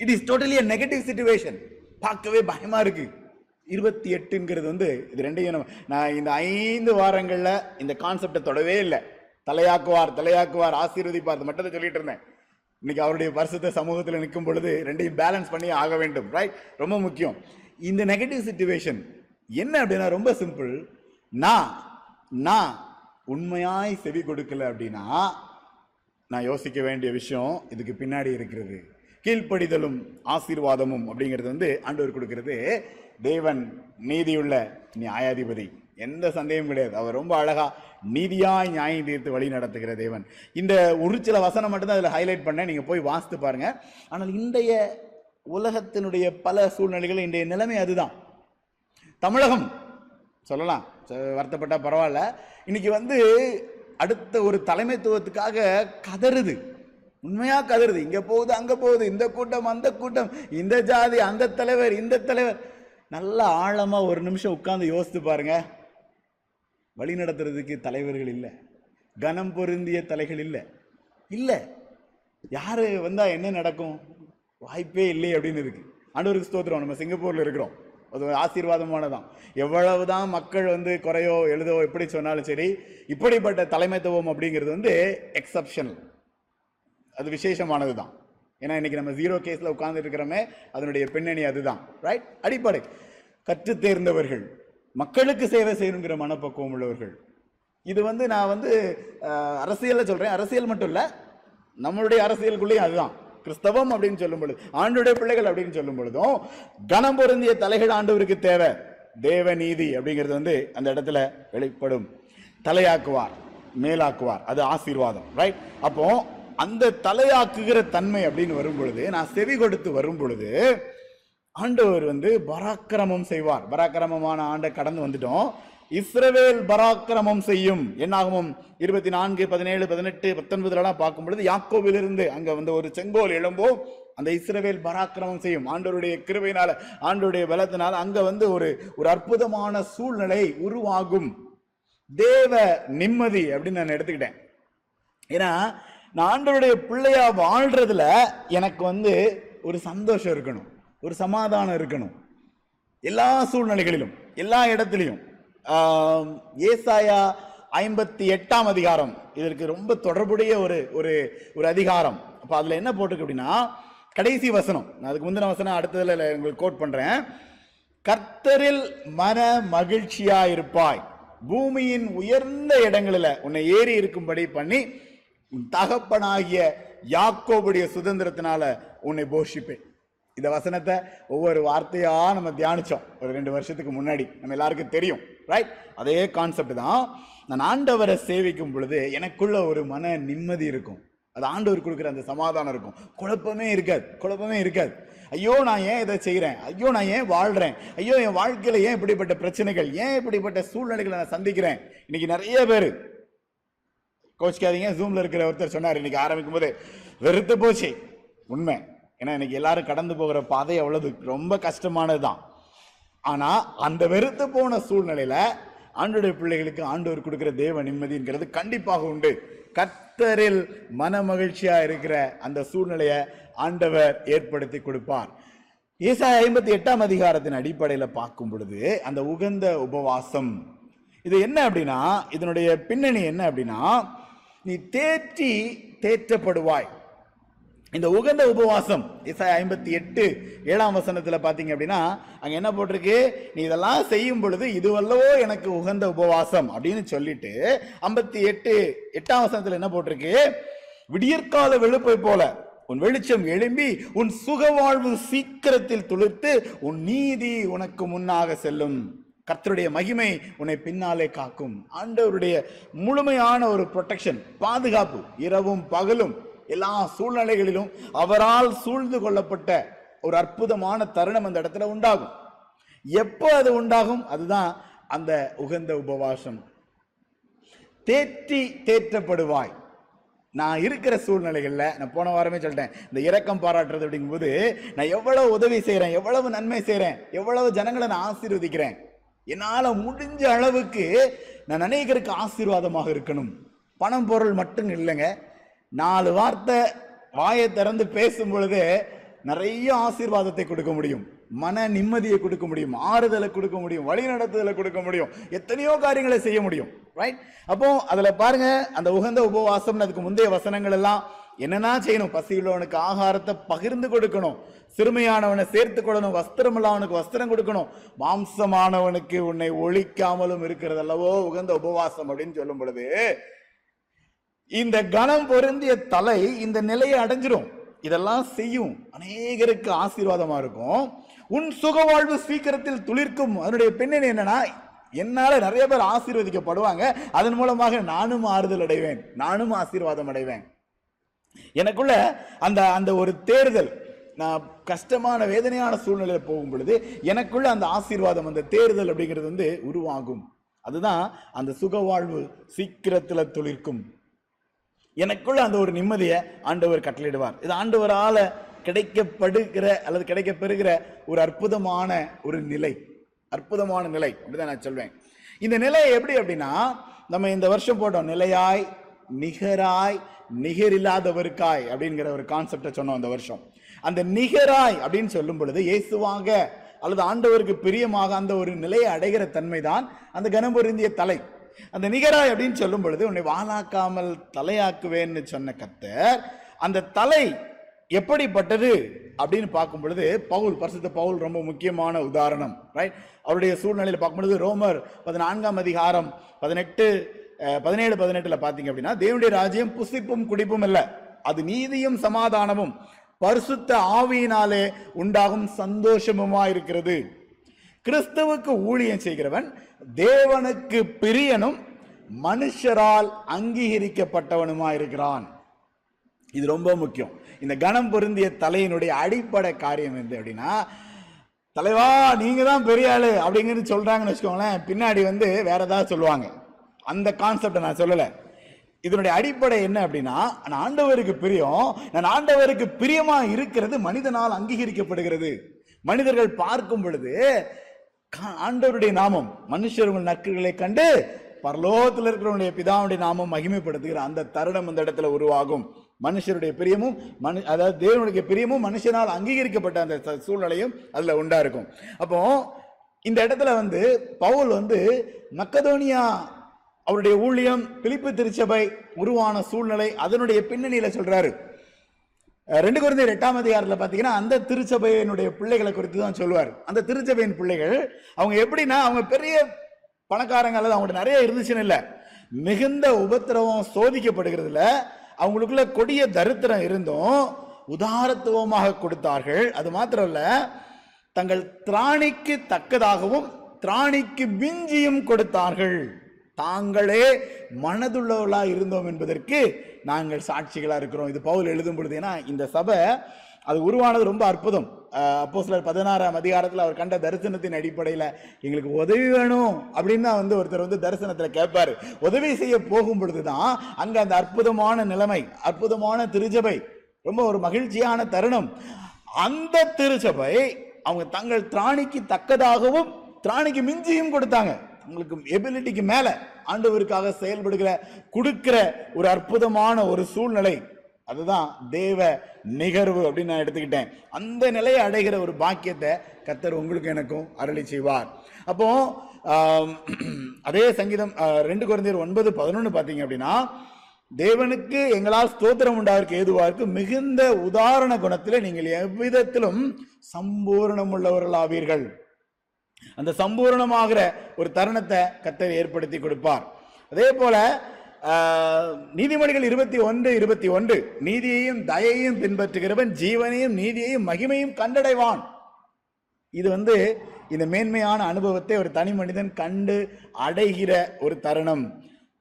It is totally negative situation பார்க்கவே பயமா இருக்கு. இருபத்தி எட்டுங்கிறது வந்து இது ரெண்டையும் நான் இந்த ஐந்து வாரங்களில் இந்த கான்செப்டை தொடவே இல்லை. தலையாக்குவார் தலையாக்குவார் ஆசீர்வதிப்பார் அது மட்டும் தான் சொல்லிட்டு இருந்தேன். இன்னைக்கு அவருடைய வருஷத்தை சமூகத்தில் நிற்கும் பொழுது ரெண்டையும் பேலன்ஸ் பண்ணி ஆக வேண்டும் ரைட் ரொம்ப முக்கியம். இந்த நெகட்டிவ் சுச்சுவேஷன் என்ன அப்படின்னா ரொம்ப சிம்பிள் நான் நான் உண்மையாய் செவி கொடுக்கல அப்படின்னா நான் யோசிக்க வேண்டிய விஷயம் இதுக்கு பின்னாடி இருக்கிறது. கீழ்ப்படிதலும் ஆசீர்வாதமும் அப்படிங்கிறது வந்து ஆண்டவர் கொடுக்கிறது. தேவன் நீதியுள்ள நியாயாதிபதி. எந்த சந்தேகமும் கிடையாது. அவர் ரொம்ப அழகா நீதியாய் நியாயம் தீர்த்து வழி நடத்துகிற தேவன். இந்த ஒரு சில வசனம் மட்டும்தான் அதில் ஹைலைட் பண்ணேன். நீங்கள் போய் வாசித்து பாருங்க. ஆனால் இன்றைய உலகத்தினுடைய பல சூழ்நிலைகள் இன்றைய நிலைமை அதுதான். தமிழகம் சொல்லலாம். ச- பரவாயில்ல. இன்னைக்கு வந்து அடுத்த ஒரு தலைமைத்துவத்துக்காக கதறுது. உண்மையாக கதறுது. இங்கே போகுது அங்கே போகுது. இந்த கூட்டம் அந்த கூட்டம். இந்த ஜாதி அந்த தலைவர் இந்த தலைவர். நல்ல ஆழமாக ஒரு நிமிஷம் உட்காந்து யோசித்து பாருங்க. வழி நடத்துறதுக்கு தலைவர்கள் இல்லை. கனம் பொருந்திய தலைகள் இல்லை. இல்லை. யார் வந்தால் என்ன நடக்கும்? வாய்ப்பே இல்லை அப்படின்னு இருக்கு. ஆண்டவருக்கு ஸ்தோத்திரம். நம்ம சிங்கப்பூரில் இருக்கிறோம். அது ஒரு ஆசீர்வாதமானதான். எவ்வளவுதான் மக்கள் வந்து குறையோ எழுதோ எப்படி சொன்னாலும் சரி இப்படிப்பட்ட தலைமைத்துவம் அப்படிங்கிறது வந்து எக்ஸப்ஷனல் அது விசேஷமானது தான் ஏன்னா இன்னைக்கு நம்ம ஜீரோ கேஸில் உட்கார்ந்து இருக்கிறோமே அதனுடைய பின்னணி அதுதான். ரைட் அடிப்படை. கற்று தேர்ந்தவர்கள். மக்களுக்கு சேவை செய்யணுங்கிற மனப்பக்குவம் உள்ளவர்கள். இது வந்து நான் வந்து அரசியலில் சொல்கிறேன் அரசியல் மட்டும் இல்லை நம்மளுடைய அரசியலுக்குள்ளேயும் அதுதான். கிறிஸ்தவம் அப்படின்னு சொல்லும் பொழுது ஆண்டுடைய பிள்ளைகள் அப்படின்னு சொல்லும் பொழுதும் கனம் பொருந்திய தலைகள் ஆண்டவருக்கு தேவை. தேவ நீதி அப்படிங்கிறது வந்து அந்த இடத்துல வெளிப்படும். தலையாக்குவார் மேலாக்குவார். அது ஆசீர்வாதம் ரைட் அப்போ அந்த தலையாக்குகிற தன்மை அப்படின்னு வரும் பொழுது நான் செவி கொடுத்து வரும் பொழுது ஆண்டவர் வந்து பராக்கிரமம் செய்வார். பராக்கிரமமான ஆண்டை கடந்து வந்துட்டோம். இஸ்ரவேல் பராக்கிரமம் செய்யும். என்னாகும் இருபத்தி நான்கு பதினேழு பதினெட்டு பத்தொன்பதுலாம் பார்க்கும் பொழுது யாக்கோவிலிருந்து அங்க வந்து ஒரு செங்கோல் எழும்போ அந்த இஸ்ரவேல் பராக்கிரமம் செய்யும். ஆண்டோருடைய கிருவையினால ஆண்டோருடைய பலத்தினால அங்க வந்து ஒரு ஒரு அற்புதமான சூழ்நிலை உருவாகும். தேவ நிம்மதி அப்படின்னு நான் எடுத்துக்கிட்டேன். ஏன்னா நான் ஆண்டோருடைய பிள்ளையா வாழ்றதுல எனக்கு வந்து ஒரு சந்தோஷம் இருக்கணும். ஒரு சமாதானம் இருக்கணும். எல்லா சூழ்நிலைகளிலும் எல்லா இடத்துலையும். ஏசாயா ஐம்பத்தி எட்டாம் அதிகாரம். இதற்கு ரொம்ப தொடர்புடைய ஒரு ஒரு ஒரு அதிகாரம். அப்போ அதில் என்ன போட்டிருக்கு அப்படின்னா கடைசி வசனம். நான் அதுக்கு முந்தின வசனம் அடுத்ததில் உங்களுக்கு கோட் பண்ணுறேன் கர்த்தரில் மன மகிழ்ச்சியா இருப்பாய் பூமியின் உயர்ந்த இடங்களில் உன்னை ஏறி இருக்கும்படி பண்ணி உன் தகப்பனாகிய யாக்கோபுடைய சுதந்திரத்தினால உன்னை போஷிப்பேன். இந்த வசனத்தை ஒவ்வொரு வார்த்தையாக நம்ம தியானிச்சோம். ஒரு ரெண்டு வருஷத்துக்கு முன்னாடி. நம்ம எல்லாருக்கும் தெரியும். ரைட் அதே கான்செப்ட் தான். நான் ஆண்டவரை சேவிக்கும் பொழுது எனக்குள்ள ஒரு மன நிம்மதி இருக்கும். அது ஆண்டவர் கொடுக்குற அந்த சமாதானம் இருக்கும். குழப்பமே இருக்காது. குழப்பமே இருக்காது. ஐயோ நான் ஏன் இதை செய்கிறேன் ஐயோ நான் ஏன் வாழ்கிறேன் ஐயோ என் வாழ்க்கையில் ஏன் இப்படிப்பட்ட பிரச்சனைகள்? ஏன் இப்படிப்பட்ட சூழ்நிலைகளை நான் சந்திக்கிறேன்? இன்னைக்கு நிறைய பேர். கோச்சிக்காதீங்க. ஜூமில் இருக்கிற ஒருத்தர் சொன்னார். இன்னைக்கு ஆரம்பிக்கும் போது வெறுத்து போச்சு. உண்மை. ஏன்னா இன்னைக்கு எல்லாரும் கடந்து போகிற பாதை அவ்வளவு ரொம்ப கஷ்டமானது தான் ஆனால் அந்த வெறுத்து போன சூழ்நிலையில் ஆண்டுடைய பிள்ளைகளுக்கு ஆண்டவர் கொடுக்குற தேவ நிம்மதிங்கிறது கண்டிப்பாக உண்டு. கத்தரில் மன மகிழ்ச்சியாக இருக்கிற அந்த சூழ்நிலையை ஆண்டவர் ஏற்படுத்தி கொடுப்பார். ஏசாய ஐம்பத்தி எட்டாம் அதிகாரத்தின் அடிப்படையில் பார்க்கும் பொழுது அந்த உகந்த உபவாசம். இது என்ன அப்படின்னா இதனுடைய பின்னணி என்ன அப்படின்னா நீ தேற்றி தேற்றப்படுவாய். இந்த உகந்த உபவாசம் இசாய் ஐம்பத்தி எட்டு ஏழாம் வசனத்தில் பார்த்தீங்க அப்படின்னா அங்கே என்ன போட்டிருக்கு? நீ இதெல்லாம் செய்யும் பொழுது இதுவல்லவோ எனக்கு உகந்த உபவாசம் அப்படின்னு சொல்லிட்டு ஐம்பத்தி எட்டு எட்டாம் வசனத்தில் என்ன போட்டிருக்கு? விடியற்கால வெளுப்பை போல உன் வெளிச்சம் எழும்பி உன் சுகவாழ்வு சீக்கிரத்தில் துளிர்த்து உன் நீதி உனக்கு முன்னாக செல்லும். கர்த்தருடைய மகிமை உன்னை பின்னாலே காக்கும். ஆண்டவருடைய முழுமையான ஒரு ப்ரொடெக்ஷன் பாதுகாப்பு இரவும் பகலும் எல்லா சூழ்நிலைகளிலும் அவரால் சூழ்ந்து கொள்ளப்பட்ட ஒரு அற்புதமான தருணம் அந்த இடத்துல உண்டாகும். எப்போ அது உண்டாகும்? அதுதான் அந்த உகந்த உபவாசம். தேற்றி தேற்றப்படுவாய். நான் இருக்கிற சூழ்நிலைகளில் நான் போன வாரமே சொல்லிட்டேன் இந்த இரக்கம் பாராட்டுறது அப்படிங்கும்போது நான் எவ்வளவு உதவி செய்கிறேன் எவ்வளவு நன்மை செய்கிறேன் எவ்வளவு ஜனங்களை நான் ஆசீர்வதிக்கிறேன். என்னால் முடிஞ்ச அளவுக்கு நான் அநேகருக்கு ஆசீர்வாதமாக இருக்கணும். பணம் பொருள் மட்டும் இல்லைங்க. நாலு வார்த்தை வாயை திறந்து பேசும் பொழுது நிறைய ஆசீர்வாதத்தை கொடுக்க முடியும். மன நிம்மதியை கொடுக்க முடியும். ஆறுதலை கொடுக்க முடியும். வழிநடத்துதலை கொடுக்க முடியும். எத்தனையோ காரியங்களை செய்ய முடியும். ரைட் அப்போ அதுல பாருங்க அந்த உகந்த உபவாசம் அதுக்கு முந்தைய வசனங்கள் எல்லாம் என்னென்னா செய்யணும்? பசியுள்ளவனுக்கு ஆகாரத்தை பகிர்ந்து கொடுக்கணும். சிறுமையானவனை சேர்த்து கொள்ளணும். வஸ்திரம் இல்லாதவனுக்கு வஸ்திரம் கொடுக்கணும். மாம்சமானவனுக்கு உன்னை ஒழிக்காமலும் இருக்கிறது அல்லவோ உகந்த உபவாசம் அப்படின்னு சொல்லும் பொழுது இந்த கணம் பொருந்திய தலை இந்த நிலையை அடைஞ்சிரும். இதெல்லாம் செய்யும். அநேகருக்கு ஆசீர்வாதமா இருக்கும். உன் சுகவாழ்வு சீக்கிரத்தில் துளிர்க்கும். அதனுடைய பின்னணி என்னன்னா என்னால நிறைய பேர் ஆசீர்வதிக்கப்படுவாங்க. அதன் மூலமாக நானும் ஆறுதல் அடைவேன். நானும் ஆசீர்வாதம் அடைவேன். எனக்குள்ள அந்த அந்த ஒரு தேர்தல் நான் கஷ்டமான வேதனையான சூழ்நிலையில் போகும் பொழுது எனக்குள்ள அந்த ஆசீர்வாதம் அந்த தேர்தல் அப்படிங்கிறது வந்து உருவாகும். அதுதான் அந்த சுகவாழ்வு சீக்கிரத்தில் துளிர்க்கும். எனக்குள்ள அந்த ஒரு நிம்மதியை ஆண்டவர் கட்டளையிடுவார். இது ஆண்டவரால் கிடைக்கப்படுகிற அல்லது கிடைக்க பெறுகிற ஒரு அற்புதமான ஒரு நிலை. அற்புதமான நிலை. அப்படிதான் நான் சொல்வேன். இந்த நிலை எப்படி அப்படின்னா நம்ம இந்த வருஷம் போட்டோம். நிலையாய் நிகராய் நிகரில்லாதவருக்காய் அப்படிங்கிற ஒரு கான்செப்டை சொன்னோம் இந்த வருஷம். அந்த நிகராய் அப்படின்னு சொல்லும் பொழுது இயேசுவாக அல்லது ஆண்டவருக்கு பிரியமாக அந்த ஒரு நிலையை அடைகிற தன்மை தான் அந்த கனபொருந்திய தலை. அந்த நிகராய் அப்படின்னு சொல்லும் பொழுது உன்னை வானாக்காமல் தலையாக்குவேன்னு சொன்ன கத்தர் அந்த தலை எப்படிப்பட்டது? அப்படின்னு பார்க்கும் பொழுது பவுல் பரிசுத்த பவுல் ரொம்ப முக்கியமான உதாரணம் ரைட் அவருடைய சூழ்நிலையில் பார்க்கும் பொழுது ரோமர் பதினான்காம் அதிகாரம் பதினெட்டு பதினேழு பதினெட்டுல பார்த்தீங்க அப்படின்னா தேவனுடைய ராஜ்யம் புசிப்பும் குடிப்பும் இல்ல அது நீதியும் சமாதானமும் பரிசுத்த ஆவியினாலே உண்டாகும் சந்தோஷமுமா இருக்கிறது கிறிஸ்துவுக்கு ஊழியம் செய்கிறவன் தேவனுக்கு பிரியனும் மனுஷரால் அங்கீகரிக்கப்பட்டவனுமா இருக்கிறான் இது ரொம்ப முக்கியம். இந்த கணம் பொருந்திய தலையினுடைய அடிப்படை காரியம் எது அப்படின்னா தலைவா நீங்க தான் பெரிய ஆளு அப்படிங்கிறது சொல்றாங்கன்னு வச்சுக்கோங்களேன் பின்னாடி வந்து வேற ஏதாவது சொல்லுவாங்க. அந்த கான்செப்டை நான் சொல்லலை. இதனுடைய அடிப்படை என்ன அப்படின்னா நான் ஆண்டவருக்கு பிரியம் நான் ஆண்டவருக்கு பிரியமா இருக்கிறது மனிதனால் அங்கீகரிக்கப்படுகிறது. மனிதர்கள் பார்க்கும் பொழுது ஆண்டவருடைய நாமம் மனுஷர் உங்கள் கண்டு பரலோகத்தில் இருக்கிறவனுடைய பிதாவுடைய நாமம் மகிமைப்படுத்துகிற அந்த தருணம் அந்த இடத்துல உருவாகும். மனுஷருடைய பிரியமும் மனு அதாவது தேவனுடைய பிரியமும் மனுஷனால் அங்கீகரிக்கப்பட்ட அந்த ச- சூழ்நிலையும் அதில் உண்டா இருக்கும். அப்போ இந்த இடத்துல வந்து பவுல் வந்து மக்கதோனியா அவருடைய ஊழியம் பிலிப்பு திருச்சபை உருவான சூழ்நிலை அதனுடைய பின்னணியில சொல்றாரு. ரெண்டு குழந்தை எட்டாம் அதிகாரத்தில் பார்த்தீங்கன்னா அந்த திருச்சபையினுடைய பிள்ளைகளை குறித்து தான் சொல்லுவார். அந்த திருச்சபையின் பிள்ளைகள் அவங்க எப்படின்னா அவங்க பெரிய பணக்காரங்க அல்லது அவங்கள்ட்ட நிறைய இருந்துச்சுன்னு இல்லை. மிகுந்த உபத்திரவம் சோதிக்கப்படுகிறதுல அவங்களுக்குள்ள கொடிய தரித்திரம் இருந்தும் உதாரத்துவமாக கொடுத்தார்கள். அது மாத்திரம் இல்ல தங்கள் திராணிக்கு தக்கதாகவும் திராணிக்கு மிஞ்சியும் கொடுத்தார்கள். தாங்களே மனதுள்ளவர்களாக இருந்தோம் என்பதற்கு நாங்கள் சாட்சிகளாக இருக்கிறோம். இது பவுல் எழுதும் பொழுது. ஏன்னா இந்த சபை அது உருவானது ரொம்ப அற்புதம். அப்போ சிலர் பதினாறாம் அதிகாரத்தில் அவர் கண்ட தரிசனத்தின் அடிப்படையில் எங்களுக்கு உதவி வேணும் அப்படின்னு தான் வந்து ஒருத்தர் வந்து தரிசனத்தில் கேட்பாரு உதவி செய்ய போகும் பொழுதுதான் அங்கே அந்த அற்புதமான நிலைமை அற்புதமான திருச்சபை ரொம்ப ஒரு மகிழ்ச்சியான தருணம். அந்த திருச்சபை அவங்க தங்கள் திராணிக்கு தக்கதாகவும் திராணிக்கு மிஞ்சியும் கொடுத்தாங்க. உங்களுக்கு எபிலிட்டிக்கு மேலே. ஆண்டவருக்காக செயல்படுகிற கொடுக்கிற ஒரு அற்புதமான ஒரு சூழ்நிலை. அதுதான் தேவ நிகர்வு அப்படின்னு நான் எடுத்துக்கிட்டேன். அந்த நிலையை அடைகிற ஒரு பாக்கியத்தை கத்தர் உங்களுக்கு எனக்கும் அருளி செய்வார். அப்போ அதே சங்கீதம் ரெண்டு குழந்தையர் ஒன்பது பதினொன்று பார்த்தீங்க அப்படின்னா தேவனுக்கு எங்களால் ஸ்தோத்திரம் உண்டாருக்கு ஏதுவாருக்கு மிகுந்த உதாரண குணத்தில் நீங்கள் எவ்விதத்திலும் சம்பூர்ணம் உள்ளவர்களாவீர்கள் அந்த சம்பூரணமாகிற ஒரு தருணத்தை கத்தர் ஏற்படுத்தி கொடுப்பார். அதே போல நீதிமொழிகள் இருபத்தி ஒன்று இருபத்தி ஒன்று நீதியையும் தயையும் பின்பற்றுகிறவன் ஜீவனையும் நீதியையும் மகிமையும் கண்டடைவான். இது வந்து இந்த மேன்மையான அனுபவத்தை ஒரு தனி மனிதன் கண்டு அடைகிற ஒரு தருணம்.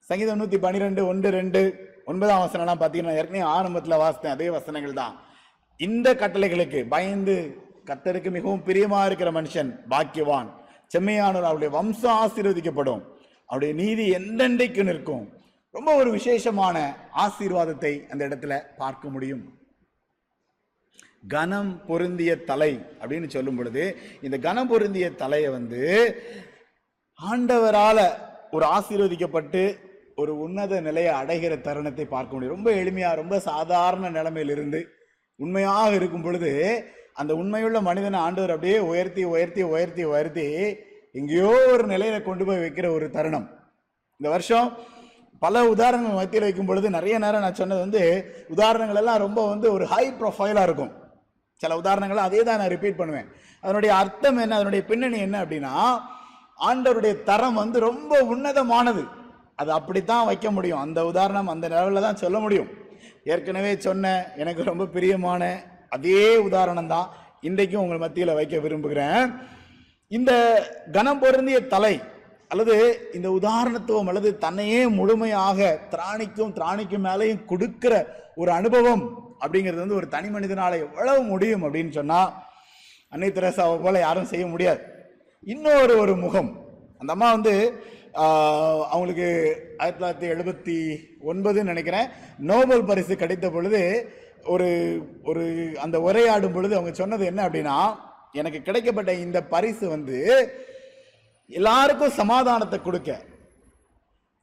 சங்கீதம் நூற்றி பன்னிரெண்டு ஒன்று ரெண்டு ஒன்பதாம் வசனம்லாம் பார்த்தீங்கன்னா ஏற்கனவே ஆரம்பத்தில் வாசித்தேன் அதே வசனங்கள் தான். இந்த கட்டளைகளுக்கு பயந்து கத்தருக்கு மிகவும் பிரியமா இருக்கிற மனுஷன் பாக்கியவான். செம்மையானவர் அவருடைய வம்சம் ஆசீர்வதிக்கப்படும். அவருடைய நீதி எந்தெண்டைக்கு நிற்கும். ரொம்ப ஒரு விசேஷமான ஆசீர்வாதத்தை அந்த இடத்துல பார்க்க முடியும். கனம் பொருந்திய தலை அப்படின்னு சொல்லும் பொழுது இந்த கனம் பொருந்திய தலையை வந்து ஆண்டவரால ஒரு ஆசீர்வதிக்கப்பட்டு ஒரு உன்னத நிலையை அடைகிற தருணத்தை பார்க்க முடியும். ரொம்ப எளிமையா ரொம்ப சாதாரண நிலைமையிலிருந்து உண்மையாக இருக்கும் பொழுது அந்த உண்மையுள்ள மனிதனை ஆண்டவர் அப்படியே உயர்த்தி உயர்த்தி உயர்த்தி உயர்த்தி எங்கேயோ ஒரு நிலையில கொண்டு போய் வைக்கிற ஒரு தருணம். இந்த வருஷம் பல உதாரணங்கள் மத்தியில் வைக்கும் பொழுது நிறைய நேரம் நான் சொன்னது வந்து உதாரணங்கள் எல்லாம் ரொம்ப வந்து ஒரு ஹை ப்ரொஃபைலாக இருக்கும். சில உதாரணங்களை அதே தான் நான் ரிப்பீட் பண்ணுவேன். அதனுடைய அர்த்தம் என்ன? அதனுடைய பின்னணி என்ன அப்படின்னா ஆண்டவருடைய தரம் வந்து ரொம்ப உன்னதமானது. அது அப்படித்தான் வைக்க முடியும். அந்த உதாரணம் அந்த லெவலில் தான் சொல்ல முடியும். ஏற்கனவே சொன்ன எனக்கு ரொம்ப பிரியமான அதே உதாரணம் தான் இன்றைக்கும் உங்கள் மத்தியில் வைக்க விரும்புகிறேன். இந்த கனம் பொருந்திய தலை அல்லது இந்த உதாரணத்துவம் அல்லது தன்னையே முழுமையாக திராணிக்கும் திராணிக்கும் மேலேயும் கொடுக்கிற ஒரு அனுபவம் அப்படிங்கிறது வந்து ஒரு தனி மனிதனால் எவ்வளவு முடியும் அப்படின்னு சொன்னால் அன்னை திரேசாவை போல யாரும் செய்ய முடியாது. இன்னொரு ஒரு முகம். அந்த அம்மா வந்து அவங்களுக்கு ஆயிரத்தி தொள்ளாயிரத்தி எழுபத்தி ஒன்பதுன்னு நினைக்கிறேன். நோபல் பரிசு கிடைத்த பொழுது ஒரு ஒரு அந்த உரையாடும் பொழுது அவங்க சொன்னது என்ன அப்படின்னா எனக்கு கிடைக்கப்பட்ட இந்த பரிசு வந்து எல்லாருக்கும் சமாதானத்தை கொடுக்க.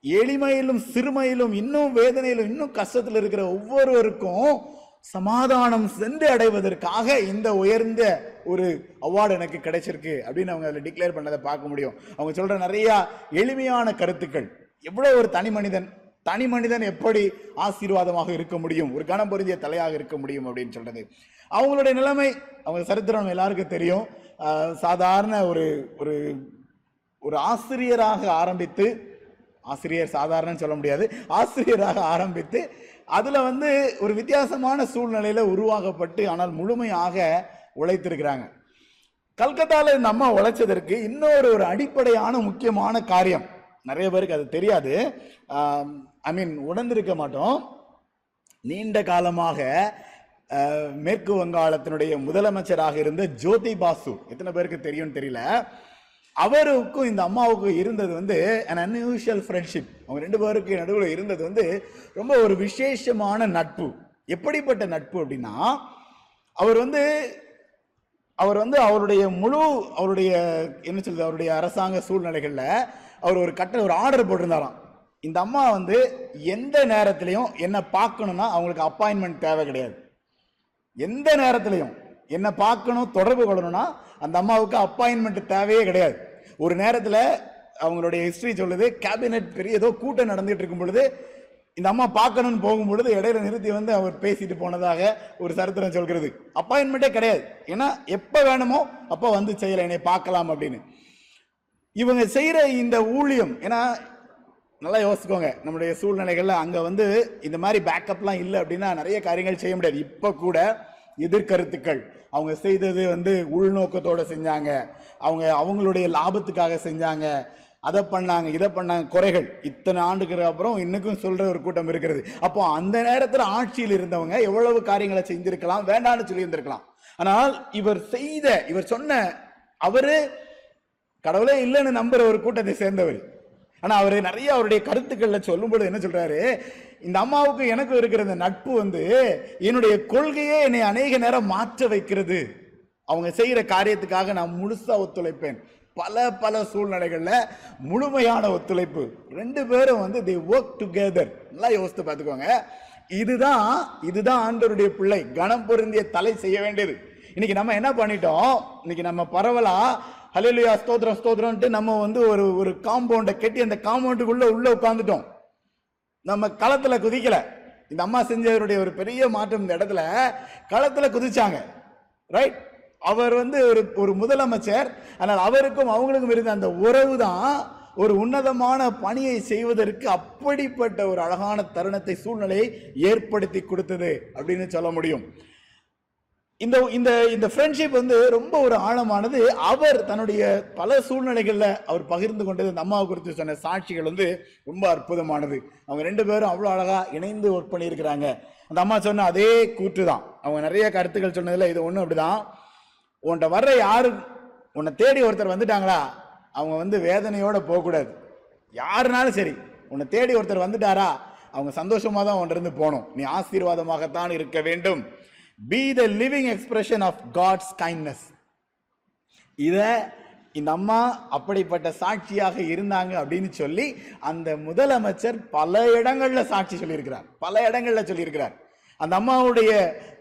எளிமையிலும் சிறுமையிலும் இன்னும் வேதனையிலும் இன்னும் கஷ்டத்தில் இருக்கிற ஒவ்வொருவருக்கும் சமாதானம் சென்று அடைவதற்காக இந்த உயர்ந்த ஒரு அவார்டு எனக்கு கிடைச்சிருக்கு அப்படின்னு அவங்க அதில் டிக்ளேர் பண்ணதை பார்க்க முடியும். அவங்க சொல்ற நிறைய எளிமையான கருத்துக்கள். எவ்வளோ ஒரு தனி மனிதன் தனி மனிதன் எப்படி ஆசீர்வாதமாக இருக்க முடியும்? ஒரு கணம் பொருந்திய தலையாக இருக்க முடியும் அப்படின்னு சொல்றது. அவங்களுடைய நிலைமை அவங்க சரித்திரம் எல்லாருக்கும் தெரியும். சாதாரண ஒரு ஒரு ஒரு ஆசிரியராக ஆரம்பித்து ஆசிரியர் சாதாரணன்னு சொல்ல முடியாது ஆசிரியராக ஆரம்பித்து அதில் வந்து ஒரு வித்தியாசமான சூழ்நிலையில் உருவாக்கப்பட்டு ஆனால் முழுமையாக உழைத்திருக்கிறாங்க. கல்கத்தாவில் இந்த அம்மா உழைச்சதற்கு இன்னொரு ஒரு அடிப்படையான முக்கியமான காரியம். நிறைய பேருக்கு அது தெரியாது. ஐ மீன் உணர்ந்திருக்க மாட்டோம். நீண்ட காலமாக மேற்கு வங்காளத்தினுடைய முதலமைச்சராக இருந்த ஜோதி பாசு எத்தனை பேருக்கு தெரியும்னு தெரியல அவருக்கும் இந்த அம்மாவுக்கும் இருந்தது வந்து அன் அன்யூஷுவல் ஃப்ரெண்ட்ஷிப் அவங்க ரெண்டு பேருக்கு நடுவில் இருந்தது வந்து ரொம்ப ஒரு விசேஷமான நட்பு. எப்படிப்பட்ட நட்பு அப்படின்னா அவர் வந்து அவர் வந்து அவருடைய முழு அவருடைய என்ன சொல்றது அவருடைய அரசாங்க சூழ்நிலைகளில் அவர் ஒரு கட்ட ஒரு ஆர்டர் போட்டிருந்தாராம். இந்த அம்மா வந்து எந்த நேரத்திலையும் என்னை பார்க்கணும்னா அவங்களுக்கு அப்பாயின்மெண்ட் தேவை கிடையாது. எந்த நேரத்திலையும் என்னை பார்க்கணும் தொடர்பு கொள்ளணும்னா அந்த அம்மாவுக்கு அப்பாயின்மெண்ட் தேவையே கிடையாது. ஒரு நேரத்தில் அவங்களுடைய ஹிஸ்ட்ரி சொல்லுது கேபினெட் பெரிய ஏதோ கூட்டம் நடந்துகிட்டு இருக்கும் பொழுது இந்த அம்மா பார்க்கணும்னு போகும் பொழுது இடையில நிறுத்தி வந்து அவர் பேசிட்டு போனதாக ஒரு சரித்திரம் சொல்கிறது. அப்பாயின்மெண்ட்டே கிடையாது. ஏன்னா எப்போ வேணுமோ அப்போ வந்து செய்யலை என்னை பார்க்கலாம் அப்படின்னு. இவங்க செய்கிற இந்த ஊழியம் ஏன்னா நல்லா யோசிச்சுக்கோங்க நம்முடைய சூழ்நிலைகளில் அங்கே வந்து இந்த மாதிரி பேக்கப்லாம் இல்லை அப்படின்னா நிறைய காரியங்கள் செய்ய முடியாது. இப்போ கூட எதிர்கருத்துக்கள். அவங்க செய்தது வந்து உள்நோக்கத்தோடு செஞ்சாங்க. அவங்க அவங்களுடைய லாபத்துக்காக செஞ்சாங்க. அதை பண்ணாங்க இதை பண்ணாங்க. குறைகள். இத்தனை ஆண்டுக்கு அப்புறம் இன்னுக்கும் சொல்கிற ஒரு கூட்டம் இருக்கிறது. அப்போ அந்த நேரத்தில் ஆட்சியில் இருந்தவங்க எவ்வளவு காரியங்களை செஞ்சிருக்கலாம் வேண்டாம்னு சொல்லியிருந்திருக்கலாம். ஆனால் இவர் செய்த இவர் சொன்ன அவரு கடவுளே இல்லைன்னு நம்புற ஒரு கூட்டத்தை சேர்ந்தவர். ஆனால் அவர் நிறைய அவருடைய கருத்துக்களில் சொல்லும்பொழுது என்ன சொல்கிறாரு இந்த அம்மாவுக்கு எனக்கு இருக்கிற இந்த நட்பு வந்து என்னுடைய கொள்கையே என்னை அநேக நேரம் மாற்ற வைக்கிறது. அவங்க செய்கிற காரியத்துக்காக நான் முழுசாக ஒத்துழைப்பேன். பல பல சூழ்நிலைகளில் முழுமையான ஒத்துழைப்பு. ரெண்டு பேரும் வந்து தி ஒர்க் டுகெதர் நல்லா யோசித்து பார்த்துக்கோங்க. இதுதான் இதுதான் ஆண்டவருடைய பிள்ளை. கணம் பொருந்திய தலை செய்ய வேண்டியது. இன்னைக்கு நம்ம என்ன பண்ணிட்டோம்? இன்னைக்கு நம்ம பரவலாக ஹalleluya ஸ்தோத்திரம் ஸ்தோத்திரம்ட்டு நம்ம வந்து ஒரு ஒரு காம்பவுண்டை கட்டி அந்த காம்பவுண்டுக்குள்ளே உள்ளே உட்காந்துட்டோம் நம்ம களத்தில் குதிக்கலை. இந்த அம்மா செஞ்சவருடைய ஒரு பெரிய மாற்றம் இந்த இடத்துல களத்தில் குதிச்சாங்க. ரைட் அவர் வந்து ஒரு ஒரு முதலமைச்சர். ஆனால் அவருக்கும் அவங்களுக்கும் இருந்த அந்த உறவு தான் ஒரு உன்னதமான பணியை செய்வதற்கு அப்படிப்பட்ட ஒரு அழகான தருணத்தை சூழ்நிலையை ஏற்படுத்தி கொடுத்தது அப்படின்னு சொல்ல முடியும். இந்த இந்த இந்த ஃப்ரெண்ட்ஷிப் வந்து ரொம்ப ஒரு ஆழமானது. அவர் தன்னுடைய பல சூழ்நிலைகளில் அவர் பகிர்ந்து கொண்டது இந்த அம்மாவை குறித்து சொன்ன சாட்சிகள் வந்து ரொம்ப அற்புதமானது. அவங்க ரெண்டு பேரும் அவ்வளோ அழகாக இணைந்து ஒர்க் பண்ணியிருக்கிறாங்க. அந்த அம்மா சொன்ன அதே கூற்று தான் அவங்க நிறைய கருத்துக்கள் சொன்னதில் இது ஒன்றும் அப்படிதான். உன்கிட்ட வர்ற யாரு உன்னை தேடி ஒருத்தர் வந்துட்டாங்களா அவங்க வந்து வேதனையோட போகக்கூடாது. யாருனாலும் சரி உன்னை தேடி ஒருத்தர் வந்துட்டாரா அவங்க சந்தோஷமாக தான் உன்கிட்ட போகணும். நீ ஆசீர்வாதமாகத்தான் இருக்க வேண்டும். Be the living expression of God's kindness இதை இந்த அம்மா அப்படிப்பட்ட சாட்சியாக இருந்தாங்க அப்படின்னு சொல்லி அந்த முதலமைச்சர் பல இடங்கள்ல சாட்சி சொல்லியிருக்கிறார். பல இடங்கள்ல சொல்லியிருக்கிறார். அந்த அம்மாவுடைய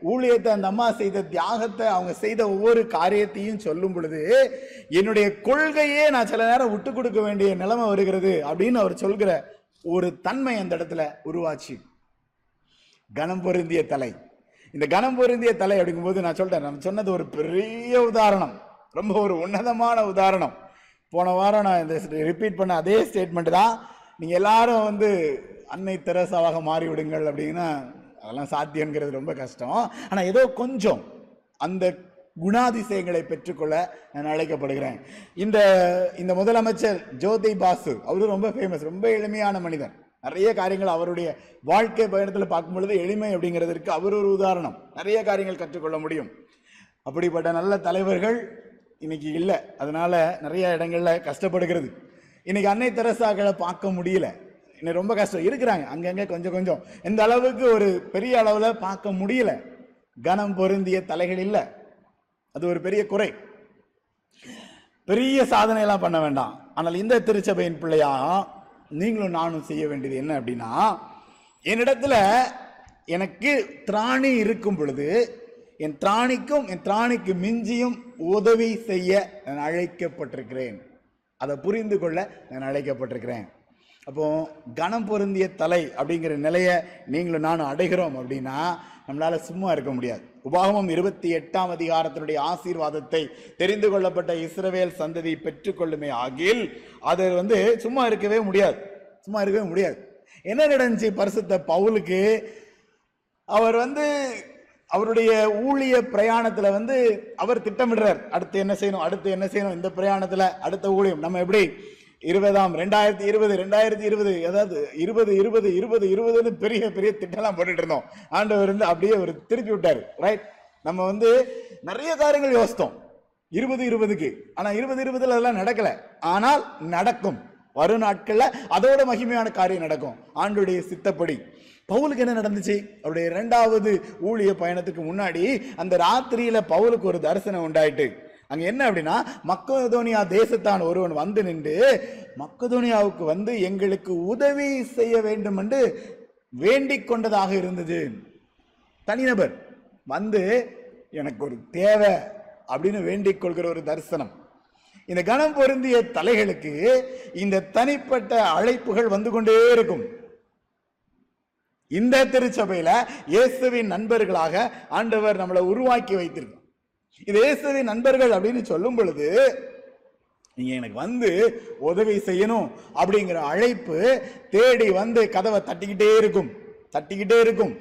ஊழியத்தை அந்த அம்மா செய்த தியாகத்தை அவங்க செய்த ஒவ்வொரு காரியத்தையும் சொல்லும் பொழுது என்னுடைய கொள்கையே நான் சில நேரம் விட்டு கொடுக்க வேண்டிய நிலைமை வருகிறது அப்படின்னு அவர் சொல்கிற ஒரு தன்மை அந்த இடத்துல உருவாச்சு. கனம் பொருந்திய தலை. இந்த கனம் பொருந்திய தலை அப்படிங்கும்போது நான் சொல்லிட்டேன் நான் சொன்னது ஒரு பெரிய உதாரணம். ரொம்ப ஒரு உன்னதமான உதாரணம். போன வாரம் நான் இந்த ரிப்பீட் பண்ண அதே ஸ்டேட்மெண்ட் தான். நீங்கள் எல்லாரும் வந்து அன்னை தெரசாவாக மாறிவிடுங்கள் அப்படின்னா அதெல்லாம் சாத்தியங்கிறது ரொம்ப கஷ்டம். ஆனால் ஏதோ கொஞ்சம் அந்த குணாதிசயங்களை பெற்றுக்கொள்ள நான் அழைக்கப்படுகிறேன். இந்த இந்த முதலமைச்சர் ஜோதி பாசு அவரும் ரொம்ப ஃபேமஸ் ரொம்ப எளிமையான மனிதன் நிறைய காரியங்கள் அவருடைய வாழ்க்கை பயணத்தில் பார்க்கும் பொழுது எளிமை அப்படிங்கிறதுக்கு அவர் ஒரு உதாரணம். நிறைய காரியங்கள் கற்றுக்கொள்ள முடியும். அப்படிப்பட்ட நல்ல தலைவர்கள் இன்னைக்கு இல்லை. அதனால் நிறைய இடங்களில் கஷ்டப்படுகிறது. இன்னைக்கு அன்னை தெரசாக்களை பார்க்க முடியல. இன்னும் ரொம்ப கஷ்டம். இருக்கிறாங்க. அங்கங்கே கொஞ்சம் கொஞ்சம். இந்த அளவுக்கு ஒரு பெரிய அளவில் பார்க்க முடியல. கனம் பொருந்திய தலைகள் இல்லை. அது ஒரு பெரிய குறை. பெரிய சாதனையெல்லாம் பண்ண வேண்டாம். ஆனால் இந்த திருச்சபையின் பிள்ளையாக நீங்களும் நானும் செய்ய வேண்டியது என்ன அப்படின்னா என்னிடத்துல எனக்கு திராணி இருக்கும் பொழுது என் திராணிக்கும் என் திராணிக்கு மிஞ்சியும் உதவி செய்ய நான் அழைக்கப்பட்டிருக்கிறேன். அதை புரிந்து கொள்ள நான் அழைக்கப்பட்டிருக்கிறேன். அப்போ கனம் பொருந்திய தலை அப்படிங்கிற நிலையை நீங்களும் நானும் அடைகிறோம் அப்படின்னா நம்மளால சும்மா இருக்க முடியாது. உபாகமம் இருபத்தி எட்டாம் அதிகாரத்தினுடைய ஆசீர்வாதத்தை தெரிந்து கொள்ளப்பட்ட இஸ்ரவேல் சந்ததி பெற்றுக்கொள்ளுமே ஆகில் அது வந்து சும்மா இருக்கவே முடியாது. சும்மா இருக்கவே முடியாது. என்ன நடந்துச்சு? பரிசுத்த பவுலுக்கு அவர் வந்து அவருடைய ஊழிய பிரயாணத்தில் வந்து அவர் திட்டமிடுறார். அடுத்து என்ன செய்யணும்? அடுத்து என்ன செய்யணும்? இந்த பிரயாணத்தில் அடுத்த ஊழியம். நம்ம எப்படி? இருபதாம் ரெண்டாயிரத்தி இருபது ரெண்டாயிரத்தி இருபது அதாவது இருபது இருபது இருபது இருபதுன்னு பெரிய பெரிய திட்டம்லாம் போட்டுட்டு இருந்தோம். ஆண்டவர் வந்து அப்படியே ஒரு திருப்பி விட்டார். ரைட் நம்ம வந்து நிறைய காரியங்கள் யோசித்தோம். இருபது இருபதுக்கு. ஆனால் இருபது இருபதுல அதெல்லாம் நடக்கலை. ஆனால் நடக்கும். வரும் நாட்களில் அதோட மகிமையான காரியம் நடக்கும். ஆண்டுடைய சித்தப்படி. பவுலுக்கு என்ன நடந்துச்சு? அவருடைய இரண்டாவது ஊழிய பயணத்துக்கு முன்னாடி அந்த ராத்திரியில பவுலுக்கு ஒரு தரிசனம் உண்டாயிட்டு. அங்க என்ன அப்படின்னா மக்கதோனியா தேசத்தான் ஒருவன் வந்து நின்று மக்கதோனியாவுக்கு வந்து எங்களுக்கு உதவி செய்ய வேண்டும் என்று வேண்டிக் கொண்டதாக இருந்தது. தனிநபர் வந்து எனக்கு ஒரு தேவை அப்படின்னு வேண்டிக் கொள்கிற ஒரு தரிசனம். இந்த கணம் பொருந்திய தலைகளுக்கு இந்த தனிப்பட்ட அழைப்புகள் வந்து கொண்டே இருக்கும். இந்த திருச்சபையில இயேசுவின் நண்பர்களாக ஆண்டவர் நம்மளை உருவாக்கி வைத்திருக்கும் இது இயேசுவின் நண்பர்கள் அப்படின்னு சொல்லும் பொழுது நீங்க எனக்கு வந்து உதவி செய்யணும் அப்படிங்கிற அழைப்பு தேடி வந்து கதவை தட்டிக்கிட்டே இருக்கும். தட்டிக்கிட்டே இருக்கும்.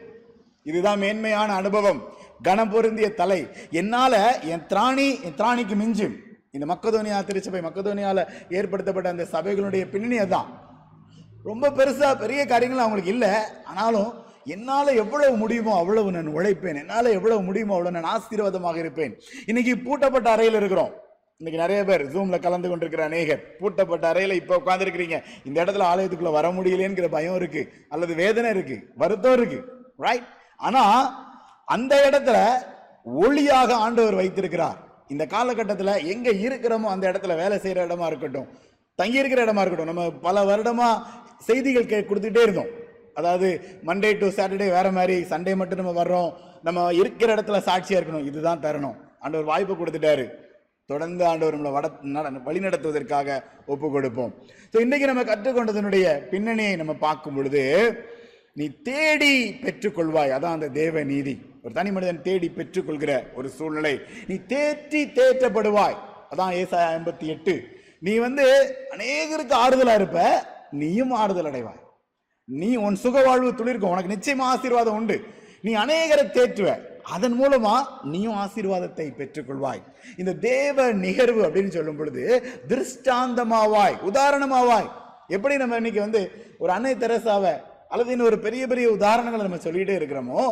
இதுதான் மேன்மையான அனுபவம். கனம் பொருந்திய தலை. என்னால என் திராணி என் திராணிக்கு மிஞ்சும் இந்த மக்கதோனியா திருச்சபை மக்கதோனியால ஏற்படுத்தப்பட்ட அந்த சபைகளுடைய பின்னணி அதுதான் ரொம்ப பெருசா பெரிய காரியங்கள் அவங்களுக்கு இல்லை. ஆனாலும் என்னால் எவ்வளவு முடியுமோ அவ்வளவு நான் உழைப்பேன். என்னால் எவ்வளவு முடியுமோ அவ்வளவு நான் ஆசீர்வாதமாக இருப்பேன். இன்னைக்கு பூட்டப்பட்ட அறையில் இருக்கிறோம். இன்னைக்கு நிறைய பேர் ஜூம்ல கலந்து கொண்டிருக்கிற அநேகர். பூட்டப்பட்ட அறையில இப்ப உட்காந்துருக்கிறீங்க இந்த இடத்துல ஆலயத்துக்குள்ள வர முடியலேங்கிற பயம் இருக்கு. அல்லது வேதனை இருக்கு. வருத்தம் இருக்கு. ரைட் ஆனா அந்த இடத்துல ஒளியாக ஆண்டவர் வைத்திருக்கிறார். இந்த காலகட்டத்தில் எங்க இருக்கிறோமோ அந்த இடத்துல வேலை செய்யற இடமா இருக்கட்டும். தங்கி இருக்கிற இடமா இருக்கட்டும். நம்ம பல வருடமா செய்திகள் கே கொடுத்துட்டே இருந்தோம். அதாவது மண்டே டு சாட்டர்டே வேற மாதிரி சண்டே மட்டும் நம்ம வர்றோம். நம்ம இருக்கிற இடத்துல சாட்சியாக இருக்கணும். இதுதான் தரணும். ஆண்டவர் வாய்ப்பு கொடுத்துட்டாரு. தொடர்ந்து ஆண்டவர் நம்மளை வட நட- வழி நடத்துவதற்காக ஒப்பு கொடுப்போம் ஸோ இன்றைக்கி நம்ம கற்றுக்கொண்டதனுடைய பின்னணியை நம்ம பார்க்கும் பொழுது நீ தேடி பெற்றுக்கொள்வாய். அதான் அந்த தேவ நீதி. ஒரு தனி மனிதன் தேடி பெற்றுக்கொள்கிற ஒரு சூழ்நிலை. நீ தேற்றி தேற்றப்படுவாய். அதான் ஏசாய ஐம்பத்தி எட்டு. நீ வந்து அநேகருக்கு ஆறுதலாக இருப்ப நீயும் ஆறுதல் அடைவாய். நீ உன் சுக வாழ்வு துளிர்க்கும். உனக்கு நிச்சயமா ஆசீர்வாதம் உண்டு. நீ அநேகரை தேற்றுவ. அதன் மூலமா நீயும் ஆசீர்வாதத்தை பெற்றுக்கொள்வாய். இந்த தேவ நிகழ்வு அப்படின்னு சொல்லும் பொழுது திருஷ்டாந்தமாவாய் உதாரணமாவாய். எப்படி நம்ம இன்னைக்கு வந்து ஒரு அன்னை தெரசாவை அல்லது இன்னும் ஒரு பெரிய பெரிய உதாரணங்களை நம்ம சொல்லிட்டே இருக்கிறோமோ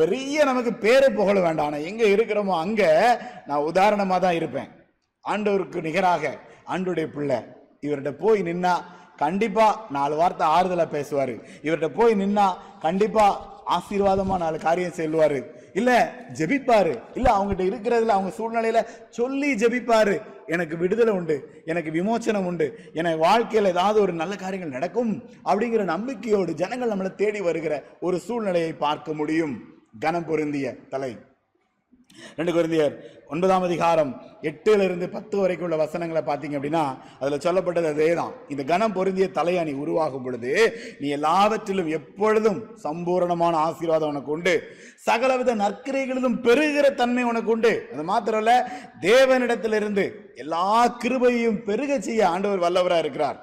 பெரிய நமக்கு பேரு புகழ வேண்டாம். ஆனால் எங்கே இருக்கிறோமோ அங்கே நான் உதாரணமாக தான் இருப்பேன். ஆண்டவருக்கு நிகராக ஆண்டுடைய பிள்ளை இவர்கிட்ட போய் நின்னா கண்டிப்பா நாலு வார்த்தை ஆறுதலாக பேசுவாரு. இவர்கிட்ட போய் நின்னா கண்டிப்பா ஆசீர்வாதமா நாலு காரியம் செல்வார் இல்ல ஜெபிப்பாரு. இல்ல அவங்ககிட்ட இருக்கிறதுல அவங்க சூழ்நிலையில சொல்லி ஜெபிப்பாரு. எனக்கு விடுதலை உண்டு. எனக்கு விமோச்சனம் உண்டு. எனக்கு வாழ்க்கையில் ஏதாவது ஒரு நல்ல காரியங்கள் நடக்கும் அப்படிங்கிற நம்பிக்கையோடு ஜனங்கள் நம்மளை தேடி வருகிற ஒரு சூழ்நிலையை பார்க்க முடியும். கனம் பொருந்திய தலை. ரெண்டு குருந்தியர் ஒன்பதாம் அதிகாரம் எட்டுல இருந்து பத்து வரைக்கும் உள்ள வசனங்களை பார்த்தீங்க அப்படின்னா அதுல சொல்லப்பட்டது அதே தான் இந்த கனம் பொருந்திய தலையணி உருவாகும் பொழுது நீ எல்லாவற்றிலும் எப்பொழுதும் சம்பூரணமான ஆசீர்வாதம் உனக்கு உண்டு. சகலவித நற்கிரைகளிலும் பெருகிற தன்மை உனக்கு உண்டு. அது மாத்திரம் தேவனிடத்திலிருந்து எல்லா கிருபையும் பெருக செய்ய ஆண்டவர் வல்லவரா இருக்கிறார்.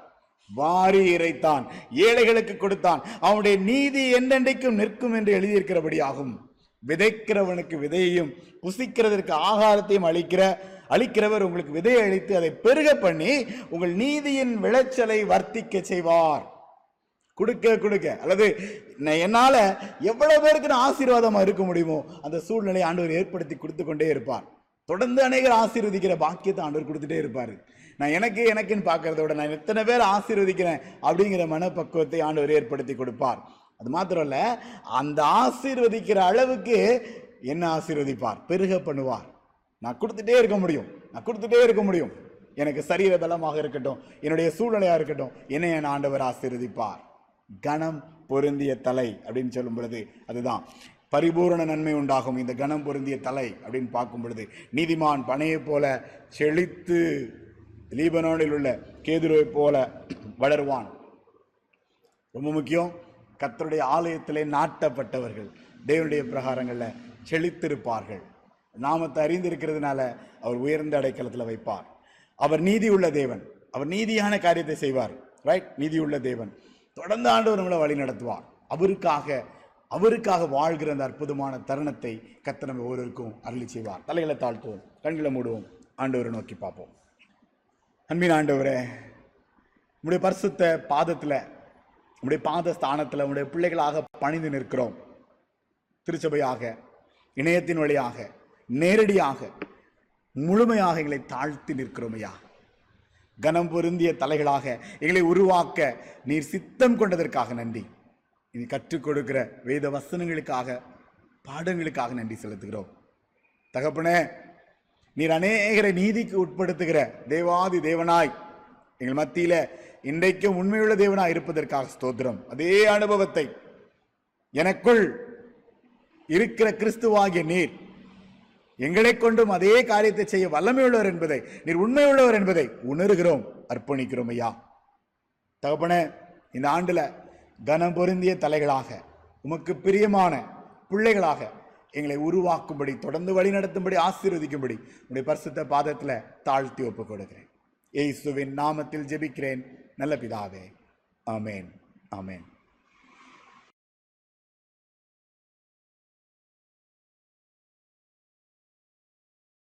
வாரி இறைத்தான் ஏழைகளுக்கு கொடுத்தான். அவனுடைய நீதி என்றென்றைக்கும் நிற்கும் என்று எழுதியிருக்கிறபடியாகும். விதைக்கிறவனுக்கு விதையையும் புசிக்கிறதற்கு ஆகாரத்தையும் அளிக்கிற அளிக்கிறவர் உங்களுக்கு விதையை அளித்து அதை பெருக பண்ணி உங்கள் நீதியின் விளைச்சலை வர்த்திக்க செய்வார். கொடுக்க கொடுக்க. அல்லது நான் எவ்வளோ பேருக்கு நான் ஆசீர்வாதமாக இருக்க முடியுமோ அந்த சூழ்நிலையை ஆண்டவர் ஏற்படுத்தி கொடுத்து கொண்டே இருப்பார். தொடர்ந்து அநேகர் ஆசீர்வதிக்கிற பாக்கியத்தை ஆண்டவர் கொடுத்துட்டே இருப்பார். நான் எனக்கு எனக்குன்னு பார்க்கறத விட நான் எத்தனை பேர் ஆசீர்வதிக்கிறேன் அப்படிங்கிற மனப்பக்குவத்தை ஆண்டவர் ஏற்படுத்தி கொடுப்பார். அது மாத்திரம் இல்லை அந்த ஆசீர்வதிக்கிற அளவுக்கு என்ன ஆசீர்வதிப்பார்? பெருக பண்ணுவார். நான் கொடுத்துட்டே இருக்க முடியும். நான் கொடுத்துட்டே இருக்க முடியும். எனக்கு சரீர பலமாக இருக்கட்டும் என்னுடைய சூழ்நிலையாக இருக்கட்டும் என்னை என் ஆண்டவர் ஆசீர்வதிப்பார். கணம் பொருந்திய தலை அப்படின்னு சொல்லும் பொழுது அதுதான். பரிபூரண நன்மை உண்டாகும். இந்த கணம் பொருந்திய தலை அப்படின்னு பார்க்கும் பொழுது நீதிமான் பனையை போல செழித்து லீபனோனில் உள்ள கேதுருவை போல வளருவான். ரொம்ப முக்கியம். கத்தருடைய ஆலயத்திலே நாட்டப்பட்டவர்கள். தேவனுடைய பிரகாரங்களில் செழித்திருப்பார்கள். நாமத்தை அறிந்திருக்கிறதுனால அவர் உயர்ந்த அடைக்கலத்தில் வைப்பார். அவர் நீதி உள்ள தேவன். அவர் நீதியான காரியத்தை செய்வார். ரைட் நீதி உள்ள தேவன். தொடர்ந்து ஆண்டவர் நம்மளை வழி நடத்துவார். அவருக்காக அவருக்காக வாழ்கிற அந்த அற்புதமான தருணத்தை கத்த நம்ம ஒவ்வொருவருக்கும் அருளி செய்வார். தலைகளை தாழ்த்துவோம். கண்களை மூடுவோம். ஆண்டவரை நோக்கி பார்ப்போம். அன்பின் ஆண்டவரே நம்முடைய பரிசுத்த பாதத்தில் உங்களுடைய பாத ஸ்தானத்தில் உங்களுடைய பிள்ளைகளாக பணிந்து நிற்கிறோம். திருச்சபையாக இணையத்தின் வழியாக நேரடியாக முழுமையாக எங்களை தாழ்த்தி நிற்கிறோமையா? கனம் பொருந்திய தலைகளாக எங்களை உருவாக்க நீர் சித்தம் கொண்டதற்காக நன்றி. நீ கற்றுக் கொடுக்கிற வேத வசனங்களுக்காக பாடங்களுக்காக நன்றி செலுத்துகிறோம். தகப்பனே நீர் அநேகரை நீதிக்கு உட்படுத்துகிற தேவாதி தேவனாய் எங்கள் மத்தியில இன்றைக்கும் உண்மையுள்ள தேவனாக இருப்பதற்காக ஸ்தோத்திரம். அதே அனுபவத்தை எனக்குள் இருக்கிற கிறிஸ்துவாகிய நீர் எங்களை கொண்டும் அதே காரியத்தை செய்ய வல்லமையுள்ளவர் என்பதை நீர் உண்மையுள்ளவர் என்பதை உணர்கிறோம் அர்ப்பணிக்கிறோம் ஐயா. தகப்பன இந்த ஆண்டில் கனம் பொருந்திய தலைகளாக உமக்கு பிரியமான பிள்ளைகளாக எங்களை உருவாக்கும்படி தொடர்ந்து வழி நடத்தும்படி ஆசீர்வதிக்கும்படி உடைய பரிசுத்த பாதத்தில் தாழ்த்தி ஒப்புக் கொடுக்கிறேன் இயேசுவின் நாமத்தில் ஜெபிக்கிறேன். நல்ல பிதாவே. ஆமென். ஆமென்.